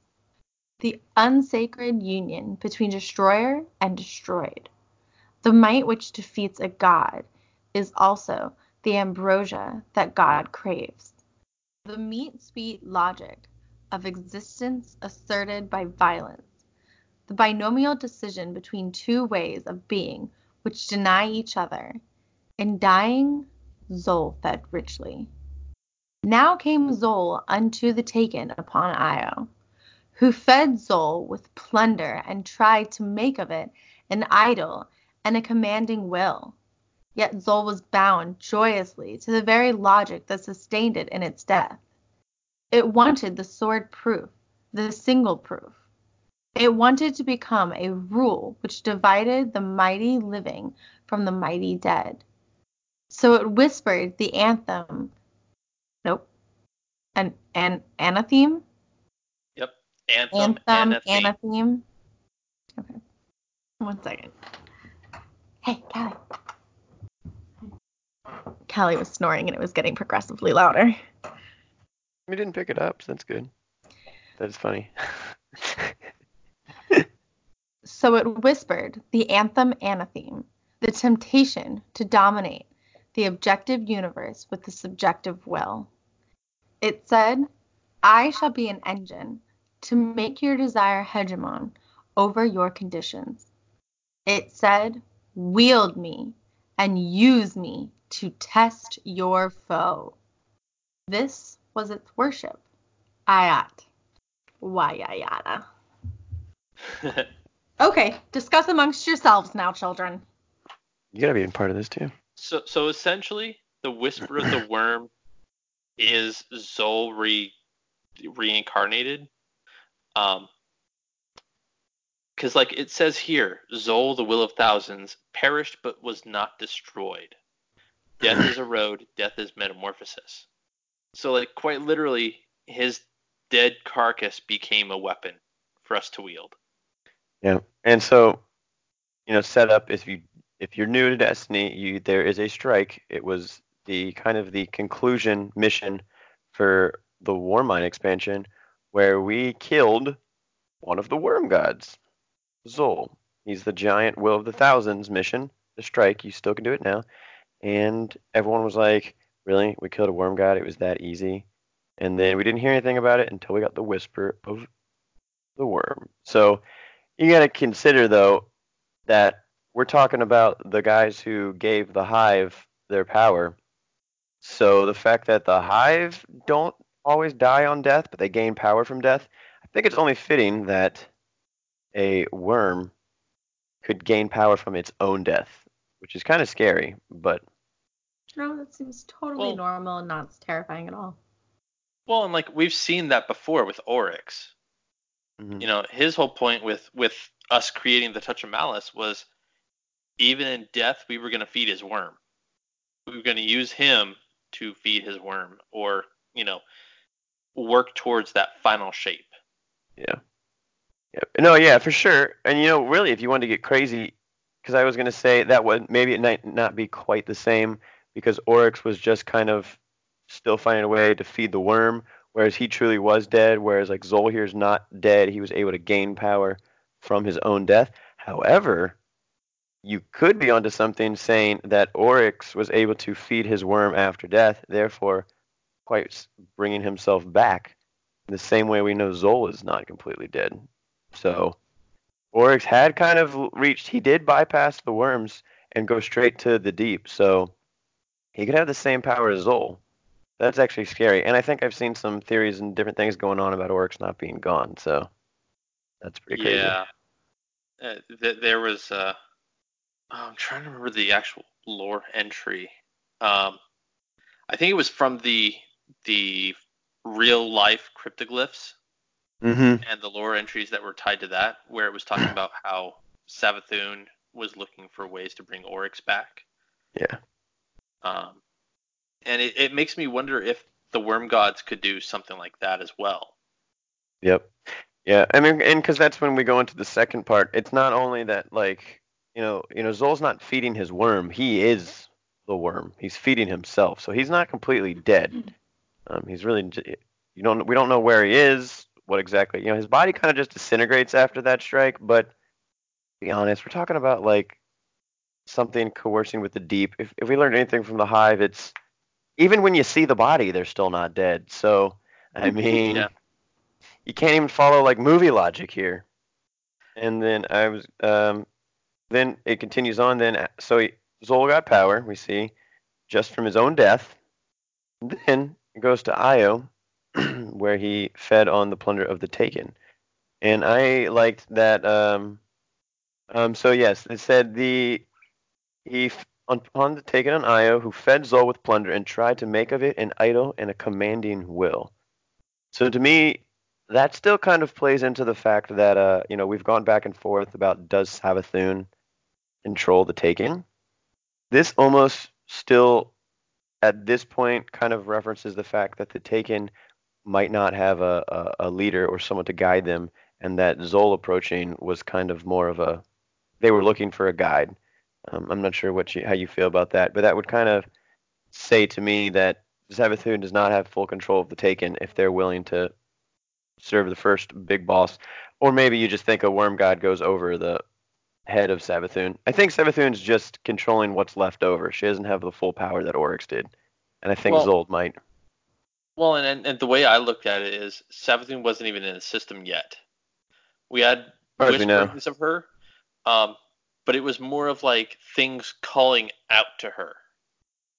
The unsacred union between destroyer and destroyed. The might which defeats a god is also the ambrosia that God craves. The meat sweet logic of existence asserted by violence. The binomial decision between two ways of being which deny each other. In dying, Xol fed richly. Now came Xol unto the taken upon Io, who fed Xol with plunder and tried to make of it an idol and a commanding will. Yet Zol was bound joyously to the very logic that sustained it in its death. It wanted the sword proof, the single proof. It wanted to become a rule which divided the mighty living from the mighty dead. So it whispered the anthem. Nope. An an anatheme? Yep. Anthem, Anthem, anatheme. anatheme. Okay. One second. Hey, Callie. Callie was snoring and it was getting progressively louder. We didn't pick it up, so that's good. That's funny. So it whispered the anthem anatheme, the temptation to dominate the objective universe with the subjective will. It said, I shall be an engine to make your desire hegemon over your conditions. It said, wield me and use me to test your foe. This was its worship. Ayat. Wayayada. Okay, discuss amongst yourselves now, children. You gotta be in part of this too. so so essentially, the whisper of the worm is Xol re reincarnated. Um, because like it says here, Xol, the will of thousands, perished but was not destroyed. Death is a road. Death is metamorphosis. So like quite literally, his dead carcass became a weapon for us to wield. Yeah. And so, you know, set up if you if you're new to Destiny, you there is a strike. It was the kind of the conclusion mission for the Warmind expansion where we killed one of the worm gods, Xol. He's the giant Will of the Thousands mission, the strike. You still can do it now. And everyone was like, Really? We killed a worm god? It was that easy? And then we didn't hear anything about it until we got the whisper of the worm. So you got to consider though that we're talking about the guys who gave the hive their power. So the fact that the hive don't always die on death, but they gain power from death, I think it's only fitting that a worm could gain power from its own death, which is kind of scary, but No, that seems totally Well- normal and not terrifying at all. Well, and like we've seen that before with Oryx. mhm. you know his whole point with with us creating the touch of malice was even in death we were going to feed his worm we were going to use him to feed his worm or you know work towards that final shape Yeah. Yeah. No, yeah, for sure. And you know, really, if you wanted to get crazy, because I was going to say that would maybe it might not be quite the same because Oryx was just kind of still finding a way to feed the worm, whereas he truly was dead. Whereas like Xol here is not dead; he was able to gain power from his own death. However, you could be onto something saying that Oryx was able to feed his worm after death, therefore, quite bringing himself back in the same way we know Xol is not completely dead. So Oryx had kind of reached, he did bypass the worms and go straight to the deep. So he could have the same power as Xol. That's actually scary. And I think I've seen some theories and different things going on about Oryx not being gone. So that's pretty crazy. yeah uh, th- there was uh oh, i'm trying to remember the actual lore entry um i think it was from the the real life cryptoglyphs Mm-hmm. and the lore entries that were tied to that, where it was talking about how Savathun was looking for ways to bring Oryx back. Yeah. Um, and it, it makes me wonder if the Worm Gods could do something like that as well. Yep. Yeah, I mean, and because that's when we go into the second part. It's not only that, like, you know, you know, Xol's not feeding his worm. He is the worm. He's feeding himself, so he's not completely dead. Um, he's really j- you don't we don't know where he is, what exactly. You know, his body kind of just disintegrates after that strike. But to be honest, we're talking about like something coercing with the deep. If if we learned anything from the hive, it's even when you see the body, they're still not dead. So I mean, Yeah. you can't even follow like movie logic here. And then I was um, then it continues on. Then so he, Xol got power. We see just from his own death. Then it goes to Io, where he fed on the plunder of the Taken. And I liked that. Um, um, so yes, it said the he f- upon the Taken on Io, who fed Xol with plunder and tried to make of it an idol and a commanding will. So to me, that still kind of plays into the fact that uh, you know we've gone back and forth about does Savathun control the Taken. This almost still at this point kind of references the fact that the Taken might not have a, a, a leader or someone to guide them, and that Xol approaching was kind of more of a they were looking for a guide. Um, I'm not sure what you, how you feel about that, but that would kind of say to me that Savathun does not have full control of the Taken if they're willing to serve the first big boss, or maybe you just think a Worm God goes over the head of Savathun. I think Savathun's just controlling what's left over. She doesn't have the full power that Oryx did, and I think Well- Zold might. Well, and, and the way I looked at it is Savathun wasn't even in the system yet. We had we whisperings of her, um, but it was more of like things calling out to her.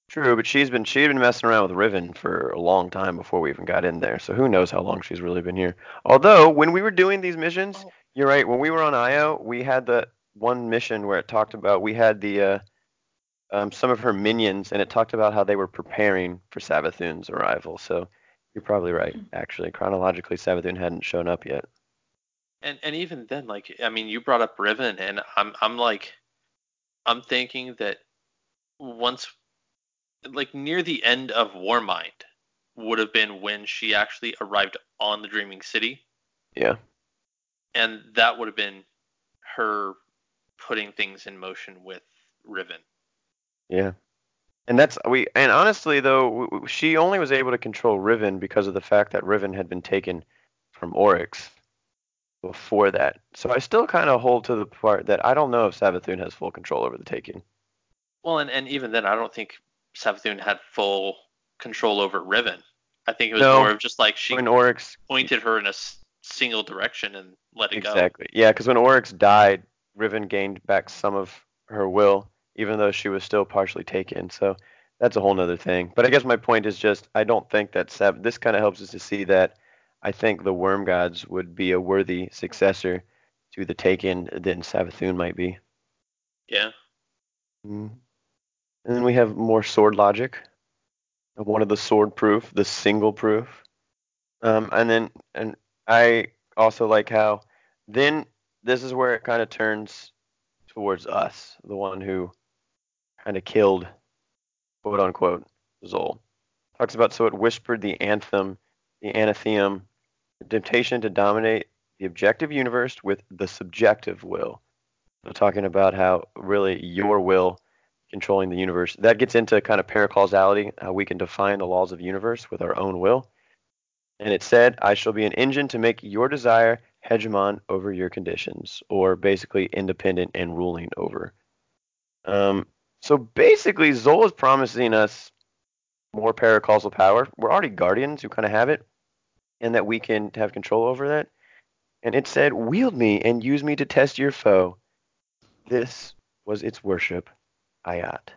True, but she's been she'd been messing around with Riven for a long time before we even got in there. So who knows how long she's really been here. Although when we were doing these missions, Oh. you're right. When we were on Io, we had the one mission where it talked about we had the uh, um, some of her minions, and it talked about how they were preparing for Savathun's arrival. So you're probably right. Actually, chronologically, Savathun hadn't shown up yet. And and even then, like I mean, you brought up Riven, and I'm I'm like, I'm thinking that once, like near the end of Warmind, would have been when she actually arrived on the Dreaming City, Yeah. and that would have been her putting things in motion with Riven. Yeah. And that's we and honestly though she only was able to control Riven because of the fact that Riven had been taken from Oryx before that. So I still kind of hold to the part that I don't know if Savathun has full control over the taking. Well, and, and even then, I don't think Savathun had full control over Riven. I think it was No. more of just like she When Oryx pointed her in a single direction and let it go. exactly. Yeah, cuz when Oryx died, Riven gained back some of her will even though she was still partially taken. So that's a whole other thing. But I guess my point is just I don't think that Sav- this kind of helps us to see that I think the Worm Gods would be a worthy successor to the Taken than Savathun might be. Yeah. Mm. And then we have more sword logic. One of the sword proof, the single proof. Um, and then and I also like how then this is where it kind of turns towards us, the one who kind of killed, quote unquote, Xol. Talks about so it whispered the anthem, the anathema, temptation to dominate the objective universe with the subjective will. So talking about how really your will controlling the universe. That gets into kind of paracausality, how we can define the laws of the universe with our own will. And it said, I shall be an engine to make your desire hegemon over your conditions, or basically independent and ruling over. Um, so basically, Xol is promising us more paracausal power. We're already guardians who kind of have it, and that we can have control over that. And it said, Wield me and use me to test your foe. This was its worship, Ayat.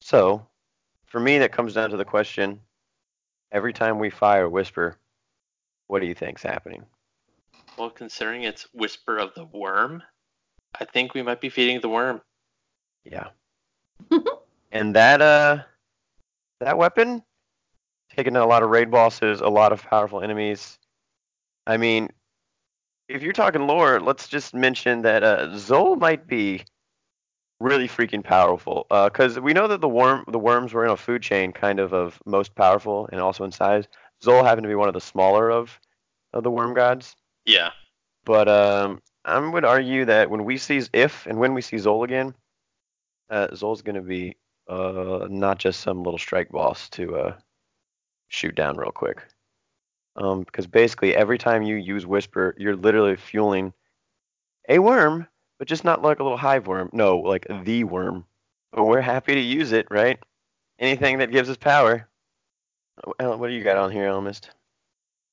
So, for me, that comes down to the question every time we fire Whisper, what do you think's happening? Well, considering it's Whisper of the Worm, I think we might be feeding the worm. Yeah. and that uh that weapon taking out a lot of raid bosses, a lot of powerful enemies. I mean, if you're talking lore, let's just mention that uh Xol might be really freaking powerful. Uh cuz we know that the worm the worms were in a food chain kind of of most powerful and also in size. Xol happened to be one of the smaller of of the worm gods. Yeah. But um I would argue that when we see if and when we see Xol again, uh, Xol's gonna be uh not just some little strike boss to uh shoot down real quick. Um, because basically every time you use Whisper, you're literally fueling a worm, but just not like a little hive worm. No, like the worm. But we're happy to use it, right? Anything that gives us power. What do you got on here, Ellimist?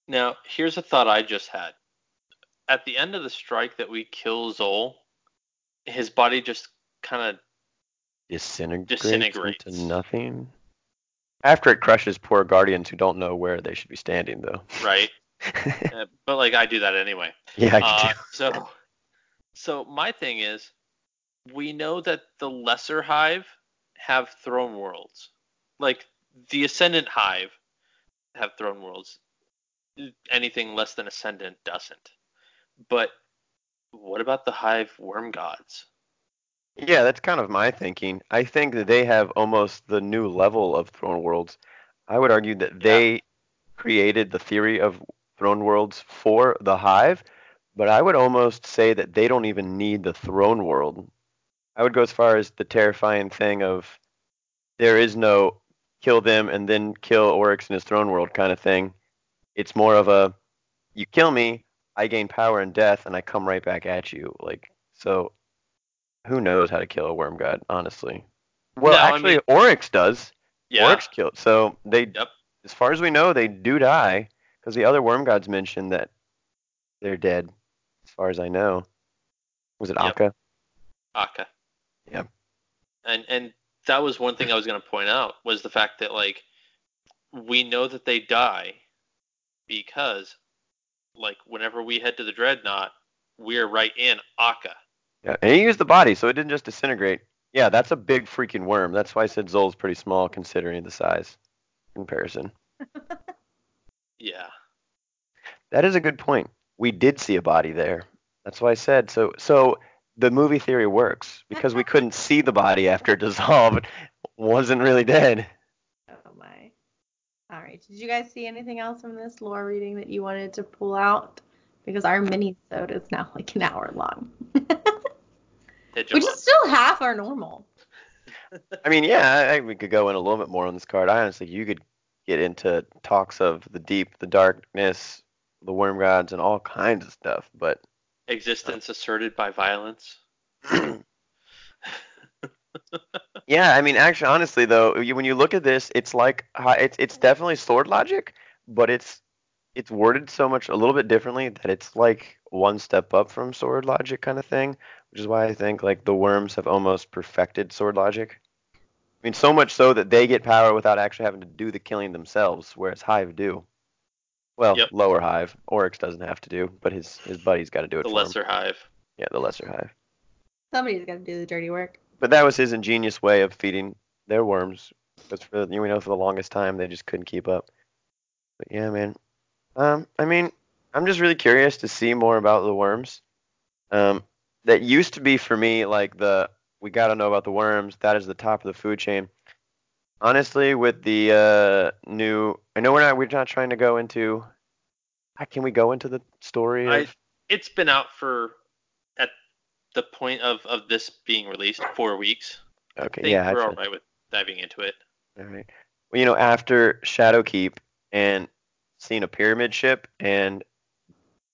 Now, here's a thought I just had. At the end of the strike that we kill Xol, his body just kind of disintegrates, Disintegrates. into nothing. After it crushes poor guardians who don't know where they should be standing, though. right. Uh, but like I do that anyway. yeah, I Uh, do. so, so my thing is, we know that the lesser hive have throne worlds. Like the ascendant hive have throne worlds. Anything less than ascendant doesn't. But what about the hive worm gods? Yeah, that's kind of my thinking. I think that they have almost the new level of throne worlds. I would argue that they created the theory of throne worlds for the hive, but I would almost say that they don't even need the throne world. I would go as far as the terrifying thing of there is no kill them and then kill Oryx in his throne world kind of thing. It's more of a you kill me, I gain power and death, and I come right back at you. Like so, who knows how to kill a worm god? Honestly. Well, No, I actually, mean- Oryx does. Yeah. Oryx killed. So they, Yep. as far as we know, they do die because the other worm gods mentioned that they're dead. As far as I know, was it Yep. Akka? Akka. Yep. And and that was one thing I was going to point out was the fact that like we know that they die because like whenever we head to the dreadnought, we're right in Akka. Yeah, and he used the body, so it didn't just disintegrate. Yeah, that's a big freaking worm. That's why I said Xol's pretty small considering the size comparison. Yeah. That is a good point. We did see a body there. That's why I said so. So the movie theory works because we couldn't see the body after it dissolved. It wasn't really dead. Oh my. All right. Did you guys see anything else from this lore reading that you wanted to pull out? Because our mini sode is now like an hour long, which is still half our normal. I mean, yeah, I, I- we could go in a little bit more on this card. I honestly, you could get into talks of the deep, the darkness, the worm gods, and all kinds of stuff. But existence asserted by violence. yeah, I mean, actually, honestly, though, you, when you look at this, it's like it's it's definitely sword logic, but it's it's worded so much a little bit differently that it's like one step up from sword logic kind of thing, which is why I think like the worms have almost perfected sword logic. I mean, so much so that they get power without actually having to do the killing themselves, whereas Hive do. Well, Yep. lower Hive, Oryx doesn't have to do, but his his buddy's got to do it The for him. lesser hive. Yeah, the lesser Hive. Somebody's got to do the dirty work. But that was his ingenious way of feeding their worms. Because for you know for the longest time they just couldn't keep up. But yeah, man. Um, I mean, I'm just really curious to see more about the worms. Um, that used to be for me like the we got to know about the worms. That is the top of the food chain. Honestly, with the uh, new, I know we're not we're not trying to go into. uh, Can we go into the story? I Of, it's been out for at the point of of this being released four weeks. I okay, think yeah, we're all right with diving into it. All right. Well, you know, after Shadowkeep and seeing a pyramid ship, and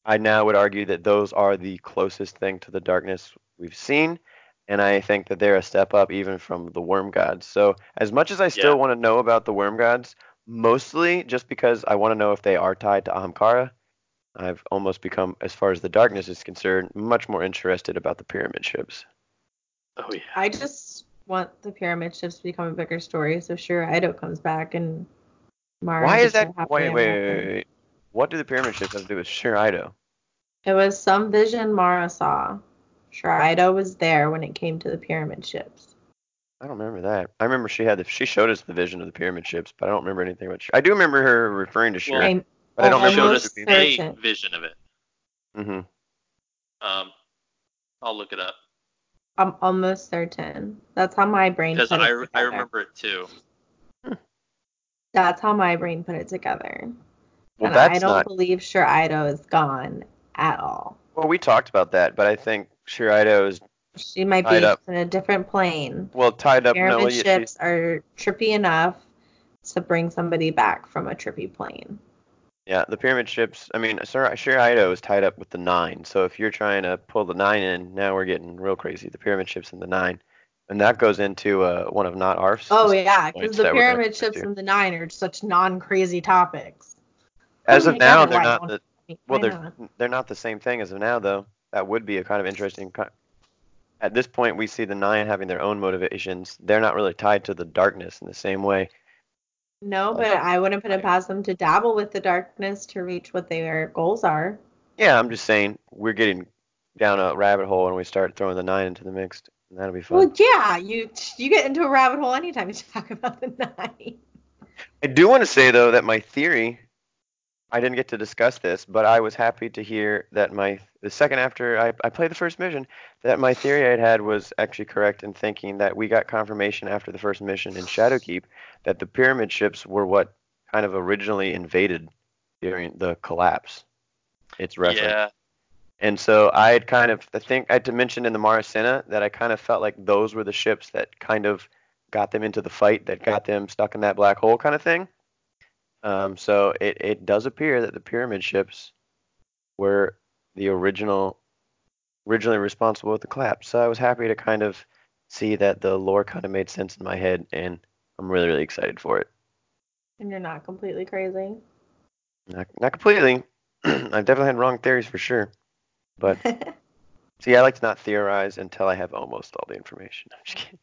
I now would argue that those are the closest thing to the darkness we've seen, and I think that they're a step up even from the worm gods. So, as much as I still Yeah. want to know about the worm gods, mostly just because I want to know if they are tied to Ahamkara, I've almost become, as far as the darkness is concerned, much more interested about the pyramid ships. Oh yeah. I just want the pyramid ships to become a bigger story. So sure, Ido comes back and Mara. Why is gets that? Wait, wait, ever wait, after. wait, wait. What do the pyramid ships have to do with Sjur Eido? It was some vision Mara saw. Sjur Eido was there when it came to the pyramid ships. I don't remember that. I remember she had the she showed us the vision of the pyramid ships, but I don't remember anything about. Sh- I do remember her referring to Shira, Well, I'm but I don't almost remember. showed us certain. a vision of it. Mm-hmm. Um, I'll look it up I'm almost certain. That's how my brain because put I it I together. remember it too. That's how my brain put it together. Well, and I don't not. believe sure is gone at all. Well, we talked about that, but I think Sjur Eido is She might be up. in a different plane. well tied up. Pyramid No, she- ships are trippy enough to bring somebody back from a trippy plane. yeah, the pyramid ships. I mean, Sjur Eido is tied up with the nine. So if you're trying to pull the nine in, now we're getting real crazy. The pyramid ships and the nine, and that goes into uh, one of not Arf's. Oh yeah, because the that we're gonna pyramid ships and the nine are such non-crazy topics. As of now, they're not the well, they're they're not the same thing as of now though. That would be a kind of interesting. co- At this point, we see the nine having their own motivations. They're not really tied to the darkness in the same way. No, but I wouldn't put it past them to dabble with the darkness to reach what their goals are. Yeah, I'm just saying we're getting down a rabbit hole and we start throwing the nine into the mix. And that'll be fun. Well, yeah, you you get into a rabbit hole anytime you talk about the nine. I do want to say though that my theory, I didn't get to discuss this, but I was happy to hear that my the second after I, I played the first mission, that my theory I had had was actually correct in thinking that we got confirmation after the first mission in Shadowkeep that the pyramid ships were what kind of originally invaded during the collapse. It's referenced. Yeah. And so I had kind of, I think I had to mention in the Maracena that I kind of felt like those were the ships that kind of got them into the fight, that got them stuck in that black hole kind of thing. Um, so it, it does appear that the pyramid ships were the original, originally responsible with the collapse. So I was happy to kind of see that the lore kind of made sense in my head, and I'm really, really excited for it. And you're not completely crazy. Not, not completely. I've definitely had wrong theories for sure. But See, I like to not theorize until I have almost all the information. I'm just kidding.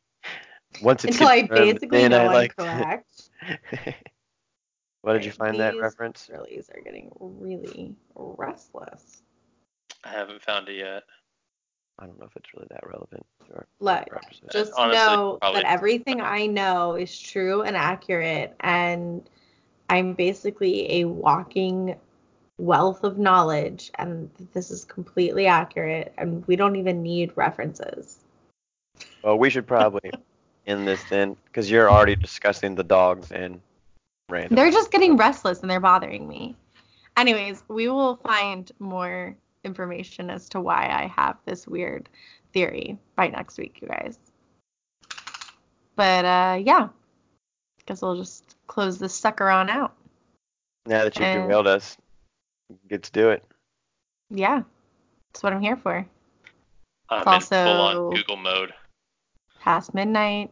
Once it's Until I basically know I I'm like to- correct. what did you Okay, find that these reference? Girlies are getting really restless. I haven't found it yet. I don't know if it's really that relevant. Or, Look, just honestly, know probably- that everything I know is true and accurate, and I'm basically a walking wealth of knowledge, and this is completely accurate, and we don't even need references. Well, we should probably end this then, because you're already discussing the dogs and random. They're just getting restless and they're bothering me. Anyways, we will find more information as to why I have this weird theory by next week, you guys. But uh yeah. Guess we'll just close this sucker on out. now that you've and- derailed us, get to do it. Yeah. That's what I'm here for. I'm It's in full also- on Google mode. Past midnight.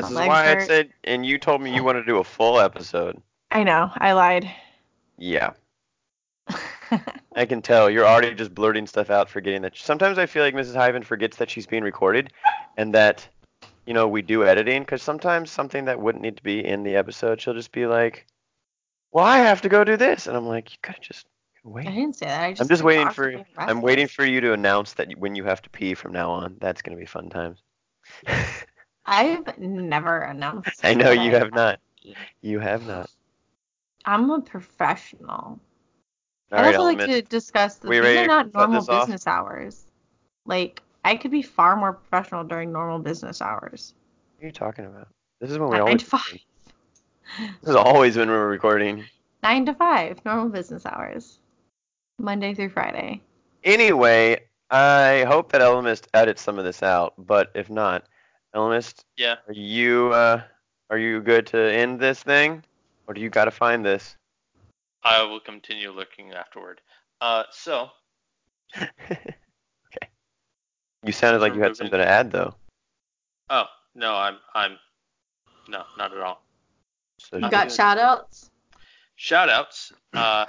This is why I said, and you told me you want to do a full episode. I know, I lied. Yeah, I can tell you're already just blurting stuff out, forgetting that. Sometimes I feel like Mrs. Hyven forgets that she's being recorded, and that you know we do editing. Because sometimes something that wouldn't need to be in the episode, she'll just be like, "Well, I have to go do this," and I'm like, "You could have just wait." I didn't say that. I just I'm just waiting for I'm waiting for you to announce that when you have to pee from now on. That's gonna be fun times. I've never announced. I know you I have not. You have not. I'm a professional. All I'd right, also like to discuss that these are not normal this off? business hours. Like I could be far more professional during normal business hours. What are you talking about? This is when we Nine always. to five. This is always when we're recording. Nine to five, normal business hours. Monday through Friday. Anyway, I hope that Ellimist edits some of this out, but if not, Ellimist, Yeah. are you uh, are you good to end this thing, or do you got to find this? I will continue looking afterward. Uh, so okay. You sounded like you had something to add though. oh no, I'm I'm no, not at all. So You got shout outs? Shout outs. Uh,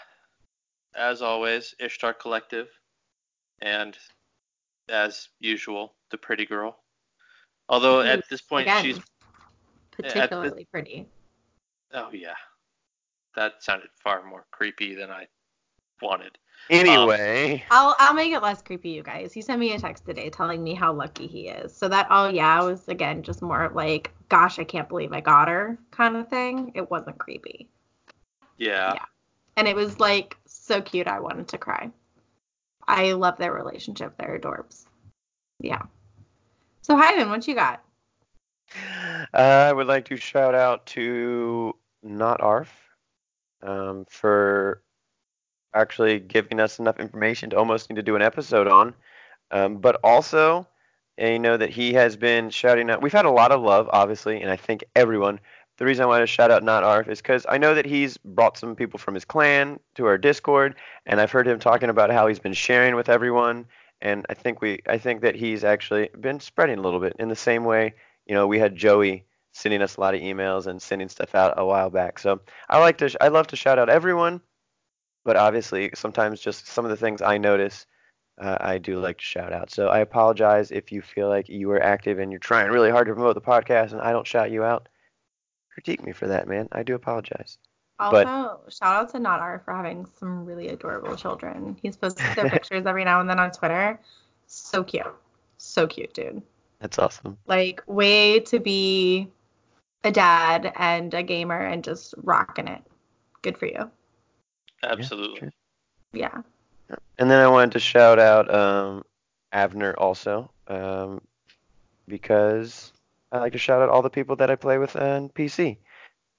as always, Ishtar Collective, and as usual, the pretty girl. Although at this point Again, she's particularly pretty. oh yeah, that sounded far more creepy than I wanted. Anyway, um, I'll I'll make it less creepy, you guys. He sent me a text today telling me how lucky he is. So that oh yeah was again just more like gosh I can't believe I got her kind of thing. It wasn't creepy, Yeah. Yeah. and it was like so cute. I wanted to cry. I love their relationship. They're adorbs. Yeah. So Hyven, what you got? I would like to shout out to Not Arf um, for actually giving us enough information to almost need to do an episode on. Um, but also, uh, you know that he has been shouting out. We've had a lot of love, obviously, and I think everyone. The reason I wanted to shout out Not Arf is because I know that he's brought some people from his clan to our Discord, and I've heard him talking about how he's been sharing with everyone. And I think we, I think that he's actually been spreading a little bit in the same way. You know, we had Joey sending us a lot of emails and sending stuff out a while back. So I like to, I love to shout out everyone, but obviously sometimes just some of the things I notice, uh, I do like to shout out. So I apologize if you feel like you are active and you're trying really hard to promote the podcast and I don't shout you out. Critique me for that, man. I do apologize. Also, But- shout out to Not R for having some really adorable children. He's posted their pictures every now and then on Twitter. So cute. So cute, dude. That's awesome. Like, way to be a dad and a gamer and just rocking it. Good for you. Absolutely. sure. Yeah. And then I wanted to shout out um, Avner also um, because I like to shout out all the people that I play with on PC.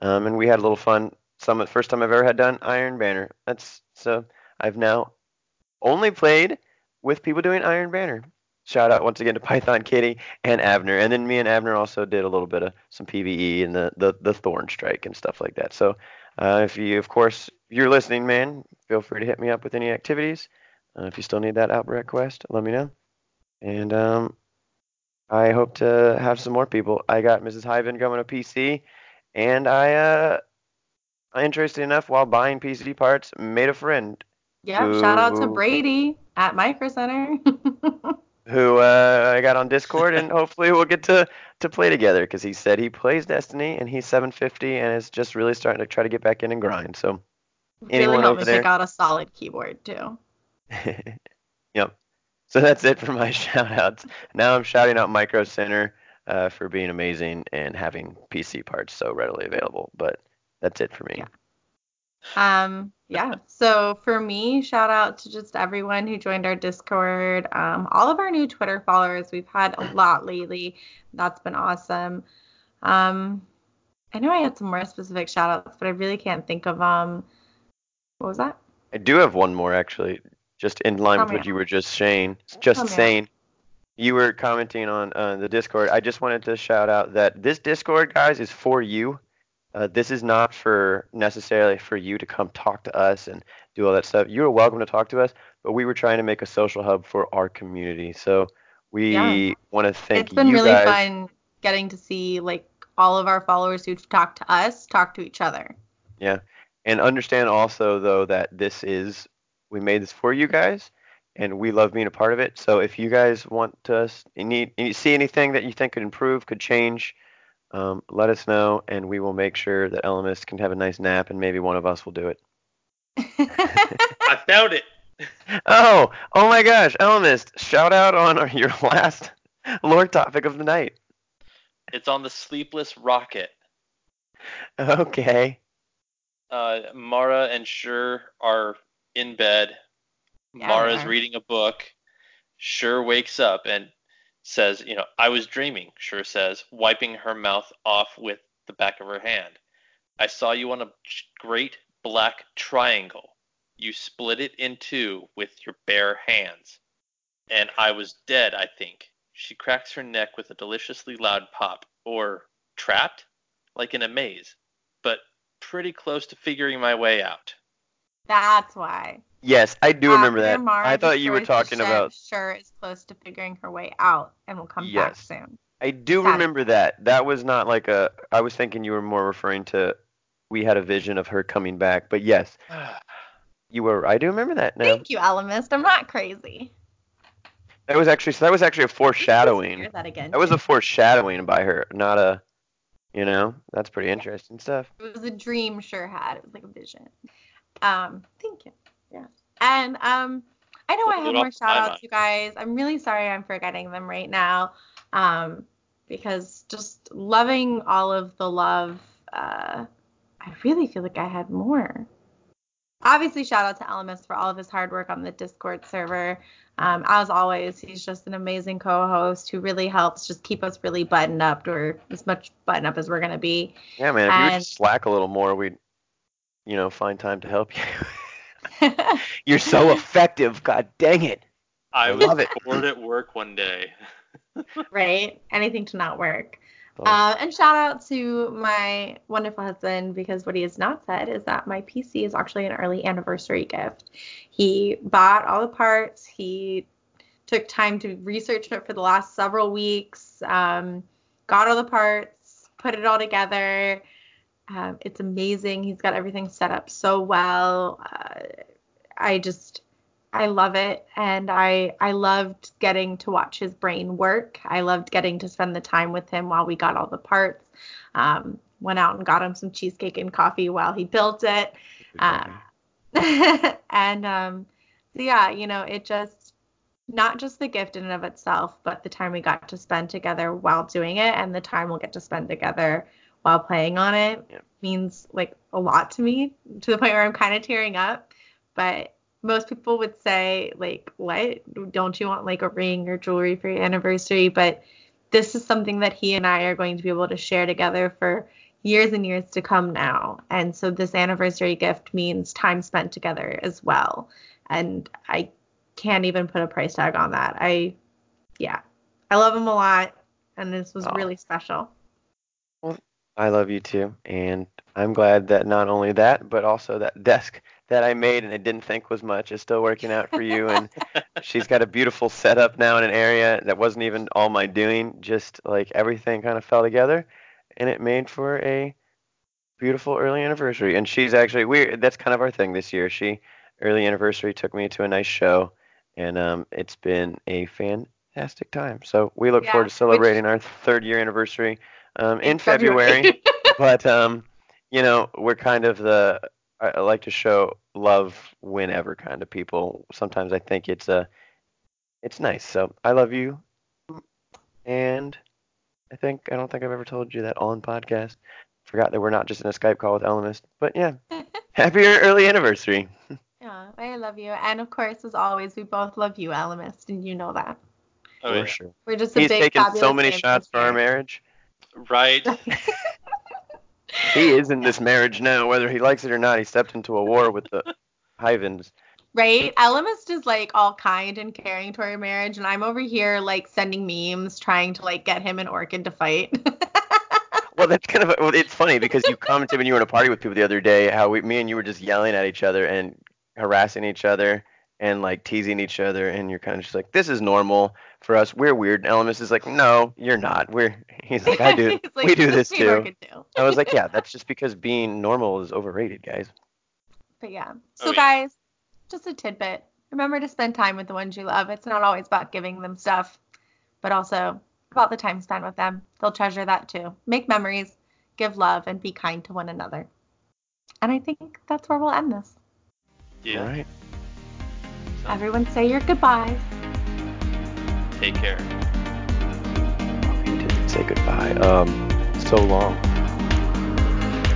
Um, and we had a little fun. Some first time I've ever had done Iron Banner. That's so I've now only played with people doing Iron Banner. Shout out once again to Python Kitty and Avner. And then me and Avner also did a little bit of some PVE and the the, the Thorn Strike and stuff like that. So uh, if you, of course, if you're listening, man, feel free to hit me up with any activities. Uh, if you still need that Outbreak quest, let me know. And um, I hope to have some more people. I got Mrs. Hyven going to PC, and I, uh, interested enough while buying PC parts, made a friend Yeah. Shout out to Brady at Micro Center. who uh, I got on Discord, and hopefully we'll get to to play together because he said he plays Destiny and he's 750 and is just really starting to try to get back in and grind. So really Anyone helped over there? pick out a solid keyboard too. yep. So that's it for my shout outs. Now I'm shouting out Micro Center uh, for being amazing and having PC parts so readily available. But that's it for me. Yeah. Um, yeah. So for me, shout out to just everyone who joined our Discord, um, all of our new Twitter followers. We've had a lot lately. That's been awesome. Um, I know I had some more specific shout outs, but I really can't think of um what was that? I do have one more actually, just in line Tell with me what you were just saying. Just Tell saying. You were commenting on uh, the Discord. I just wanted to shout out that this Discord, guys, is for you. Uh, this is not for necessarily for you to come talk to us and do all that stuff. You are welcome to talk to us, but we were trying to make a social hub for our community. So we Yeah. want to thank you. it's been you really guys. fun getting to see like all of our followers who talk to us talk to each other. Yeah. And understand also though that this is we made this for you guys and we love being a part of it. So if you guys want to need you see anything that you think could improve, could change, um, let us know and we will make sure that Ellimist can have a nice nap and maybe one of us will do it. I found it. Oh, oh my gosh, Ellimist, shout out on our, your last lore topic of the night. It's on the sleepless rocket. Okay. Uh, Mara and Sjur are in bed. Yeah, Mara's they reading a book. Sjur wakes up and says, you know, I was dreaming, Sjur says, wiping her mouth off with the back of her hand. I saw you on a great black triangle. You split it in two with your bare hands. And I was dead, I think. She cracks her neck with a deliciously loud pop. Or trapped? Like in a maze. But pretty close to figuring my way out. That's why. Yes, I do remember After that. Mara I thought you were talking ship, about Sjur is close to figuring her way out and will come back Yes. soon. I do Got it. remember that. That was not like a. I was thinking you were more referring to. We had a vision of her coming back, but yes, you were. I do remember that now. Thank you, Ellimist. I'm not crazy. That was actually. So that was actually a Hear foreshadowing. that again. That was a foreshadowing by her, not a. You know, that's pretty interesting stuff. It was a dream Sjur had. It was like a vision. Um, thank you. Yeah. And um I know I have more shout outs, you guys. I'm really sorry I'm forgetting them right now. Um, because just loving all of the love, uh, I really feel like I had more. Obviously, shout out to Ellimist for all of his hard work on the Discord server. Um, as always, he's just an amazing co-host who really helps just keep us really buttoned up, or as much buttoned up as we're gonna be. Yeah, man. If you would slack a little more, we'd, you know, find time to help you. You're so effective. God dang it. I I love it. bored at work one day. right? Anything to not work. Oh. Uh, and shout out to my wonderful husband because what he has not said is that my PC is actually an early anniversary gift. He bought all the parts. He took time to research it for the last several weeks. Um, got all the parts, put it all together. Um, it's amazing. He's got everything set up so well. Uh, I just I love it and I I loved getting to watch his brain work. I loved getting to spend the time with him while we got all the parts. Um, went out and got him some cheesecake and coffee while he built it. Uh, and um, so yeah, you know, it just not just the gift in and of itself, but the time we got to spend together while doing it and the time we'll get to spend together while playing on it Yeah. means like a lot to me to the point where I'm kind of tearing up. But most people would say like, what? Don't you want like a ring or jewelry for your anniversary? But this is something that he and I are going to be able to share together for years and years to come now. And so this anniversary gift means time spent together as well. And I can't even put a price tag on that. I, yeah, I love him a lot. And this was Aw. really special. I love you too, and I'm glad that not only that, but also that desk that I made and I didn't think was much is still working out for you. And she's got a beautiful setup now in an area that wasn't even all my doing. Just like everything kind of fell together, and it made for a beautiful early anniversary. And she's actually we that's kind of our thing this year. She early anniversary took me to a nice show, and um, it's been a fantastic time. So we look Yeah, forward to which- celebrating our third year anniversary um, in, In February. February. but um, you know, we're kind of the I, I like to show love whenever kind of people. Sometimes I think it's a it's nice. So I love you, and I think I don't think I've ever told you that on podcast. Forgot that we're not just in a Skype call with Ellimist, but yeah, happy early anniversary. Yeah, I love you. And of course, as always, we both love you, Ellimist, and you know that. Oh, for yeah. sure. We're just a He's big taken so many shots for our marriage. Right. He is in this marriage now, whether he likes it or not. He stepped into a war with the Hyvens. Right? Ellimist is like all kind and caring toward our marriage, and I'm over here like sending memes trying to like get him and Orchid to fight. Well, that's kind of a, well, it's funny because you commented when you were in a party with people the other day how we, me and you were just yelling at each other and harassing each other and like teasing each other, and you're kind of just like, this is normal for us. We're weird. And Ellimist is like, no, you're not. We're. He's like, I do. Like, we do "This this too. I was like, yeah, that's just because being normal is overrated, guys. But yeah. Oh, So yeah. guys, just a tidbit. Remember to spend time with the ones you love. It's not always about giving them stuff, but also about the time spent with them. They'll treasure that too. Make memories, give love, and be kind to one another. And I think that's where we'll end this. Yeah. All right. So, Everyone say your goodbyes. Take care. Oh, didn't say goodbye. Um, so long.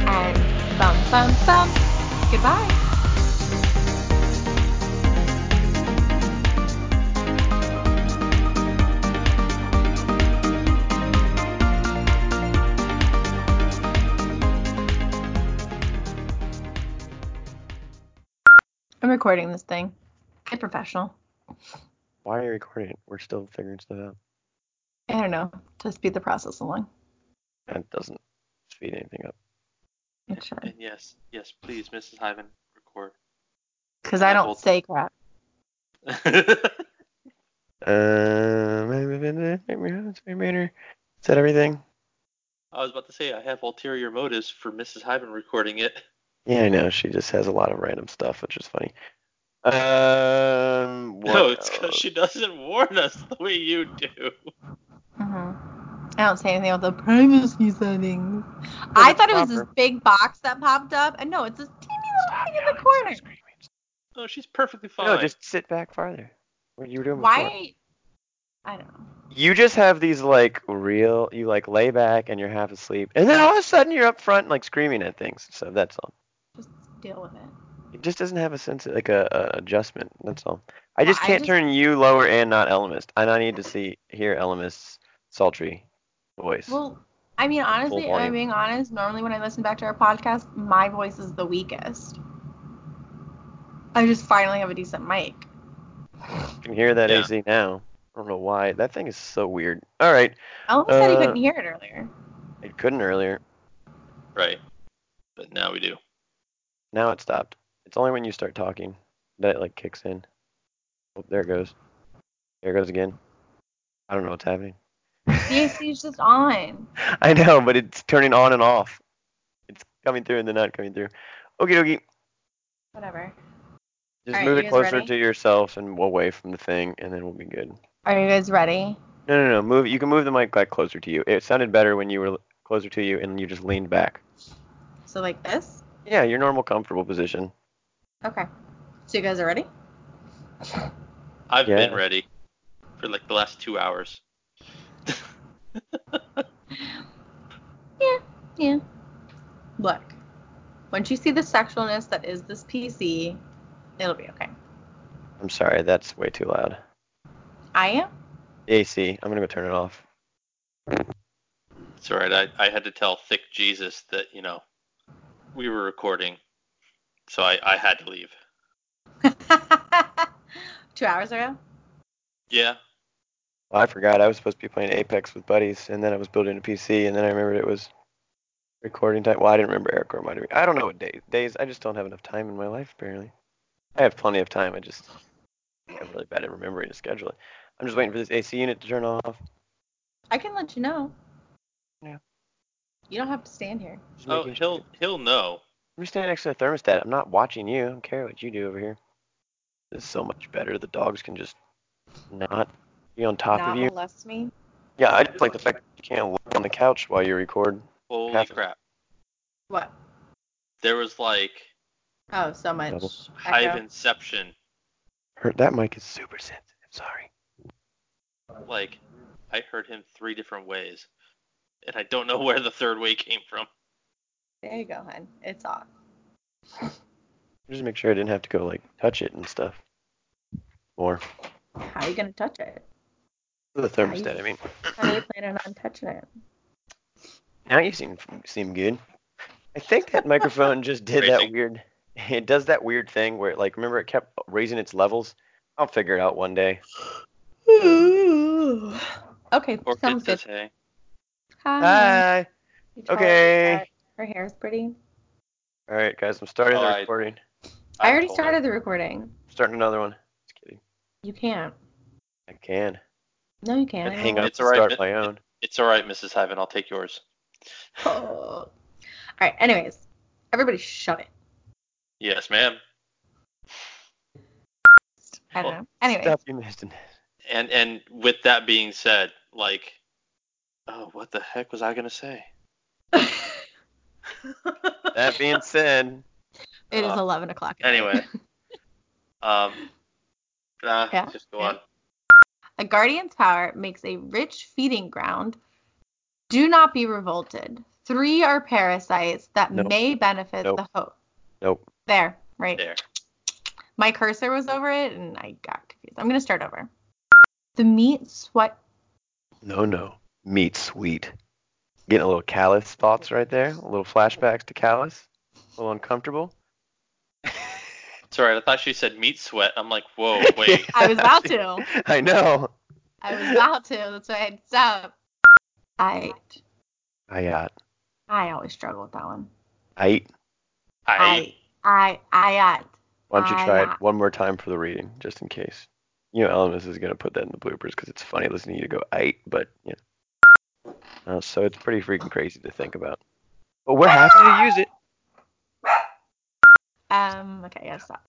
And bum bum bum. Goodbye. I'm recording this thing. Get professional. Why are you recording? it? We're still figuring stuff out. I don't know, to speed the process along. That doesn't speed anything up. It should. And yes, yes, please, Mrs. Hyven, record. Because I don't say crap. Um, is that everything? I was about to say I have ulterior motives for Mrs. Hyven recording it. Yeah, I know. She just has a lot of random stuff, which is funny. Um, what no, it's because she doesn't warn us the way you do. hmm I don't say anything about the privacy settings. I thought it was this big box that popped up, and no, it's this teeny little thing in the corner. No, she's perfectly fine. No, just sit back farther. What you were doing before. Why? I don't know. You just have these like real. You like lay back and you're half asleep, and then all of a sudden you're up front like screaming at things. So that's all. Just deal with it. It just doesn't have a sense of like a, a adjustment. That's all. I just I can't just- turn you lower and not Ellimist. And I need to see hear Ellimist's sultry voice. Well, I mean, honestly, I'm being honest, normally when I listen back to our podcast, my voice is the weakest. I just finally have a decent mic. You can hear that Yeah. AC now. I don't know why. That thing is so weird. All right. Ellen said he Uh, couldn't hear it earlier. It couldn't earlier. Right. But now we do. Now it stopped. It's only when you start talking that it like kicks in. Oh, there it goes. There it goes again. I don't know what's happening. The is just on. I know, but it's turning on and off. It's coming through and then not coming through. Okie dokie. Whatever. Just Alright, move it closer ready? to yourself and away from the thing, and then we'll be good. Are you guys ready? No, no, no. Move. You can move the mic back closer to you. It sounded better when you were closer to you and you just leaned back. So like this? Yeah, your normal comfortable position. Okay. So you guys are ready? I've Yeah. been ready for like the last two hours. Yeah. Yeah. Look. Once you see the sexualness that is this PC, it'll be okay. I'm sorry, that's way too loud. I am? AC. I'm gonna go turn it off. It's alright. I, I had to tell Thick Jesus that, you know, we were recording. So I, I had to leave. Two hours ago? Yeah. Well, I forgot. I was supposed to be playing Apex with buddies, and then I was building a PC, and then I remembered it was recording time. Well, I didn't remember Eric reminded me. I don't know what days. Days. I just don't have enough time in my life, apparently. I have plenty of time. I just I'm really bad at remembering to schedule it. I'm just waiting for this AC unit to turn off. I can let you know. Yeah. You don't have to stand here. Just Oh, he'll he'll know. I'm just standing next to the thermostat. I'm not watching you. I don't care what you do over here. This is so much better. The dogs can just not be on top Not of you. molest me. Yeah, I just like the fact that you can't look on the couch while you record. Holy Half- crap. What? There was like Oh, so much. Double. hive echo. inception. Her, that mic is super sensitive. Sorry. Like I heard him three different ways. And I don't know where the third way came from. There you go, hun. It's off. Just make sure I didn't have to go like touch it and stuff. Or How are you gonna touch it? the thermostat. I mean, How are you planning on touching it? now you seem seem good. I think that microphone just did that weird. It does that weird thing where, like, remember it kept raising its levels. I'll figure it out one day. okay, Orchid sounds good. Hi. Hi. You tell Okay. That Her hair is pretty. All right, guys, I'm starting Oh, the I- recording. I already told her. started the recording. starting another one. Just kidding. You can't. I can. No, you can't. I'd hang know. up It's all right, start but- my own. It's alright, Mrs. Hyven, I'll take yours. Oh. All right. Anyways, everybody, shut it. Yes, ma'am. I don't Well, know. Anyways, Stop you missed. And and with that being said, like oh what the heck was I gonna say? That being said, it is uh, 11 o'clock. Anyway. Um nah, Yeah, just go yeah. on. A guardian's power makes a rich feeding ground. Do not be revolted. Three are parasites that Nope. may benefit Nope. the host. nope. There, right. There. My cursor was over it and I got confused. I'm going to start over. The meat sweat. No, no. Meat sweet. Getting a little Calus thoughts right there. A little flashbacks to Calus. A little uncomfortable. It's alright, I thought she said meat sweat. I'm like, whoa, wait. I was about to. I know. I was about to. That's why I had to stop. I I got. I always struggle with that one. I eat. I I I I Why don't you try it one more time for the reading, just in case? You know, Ellimist is gonna put that in the bloopers because it's funny listening to you go "I," but you know. Uh, so it's pretty freaking crazy to think about. But we're happy to use it. Um. Okay. Gotta stop.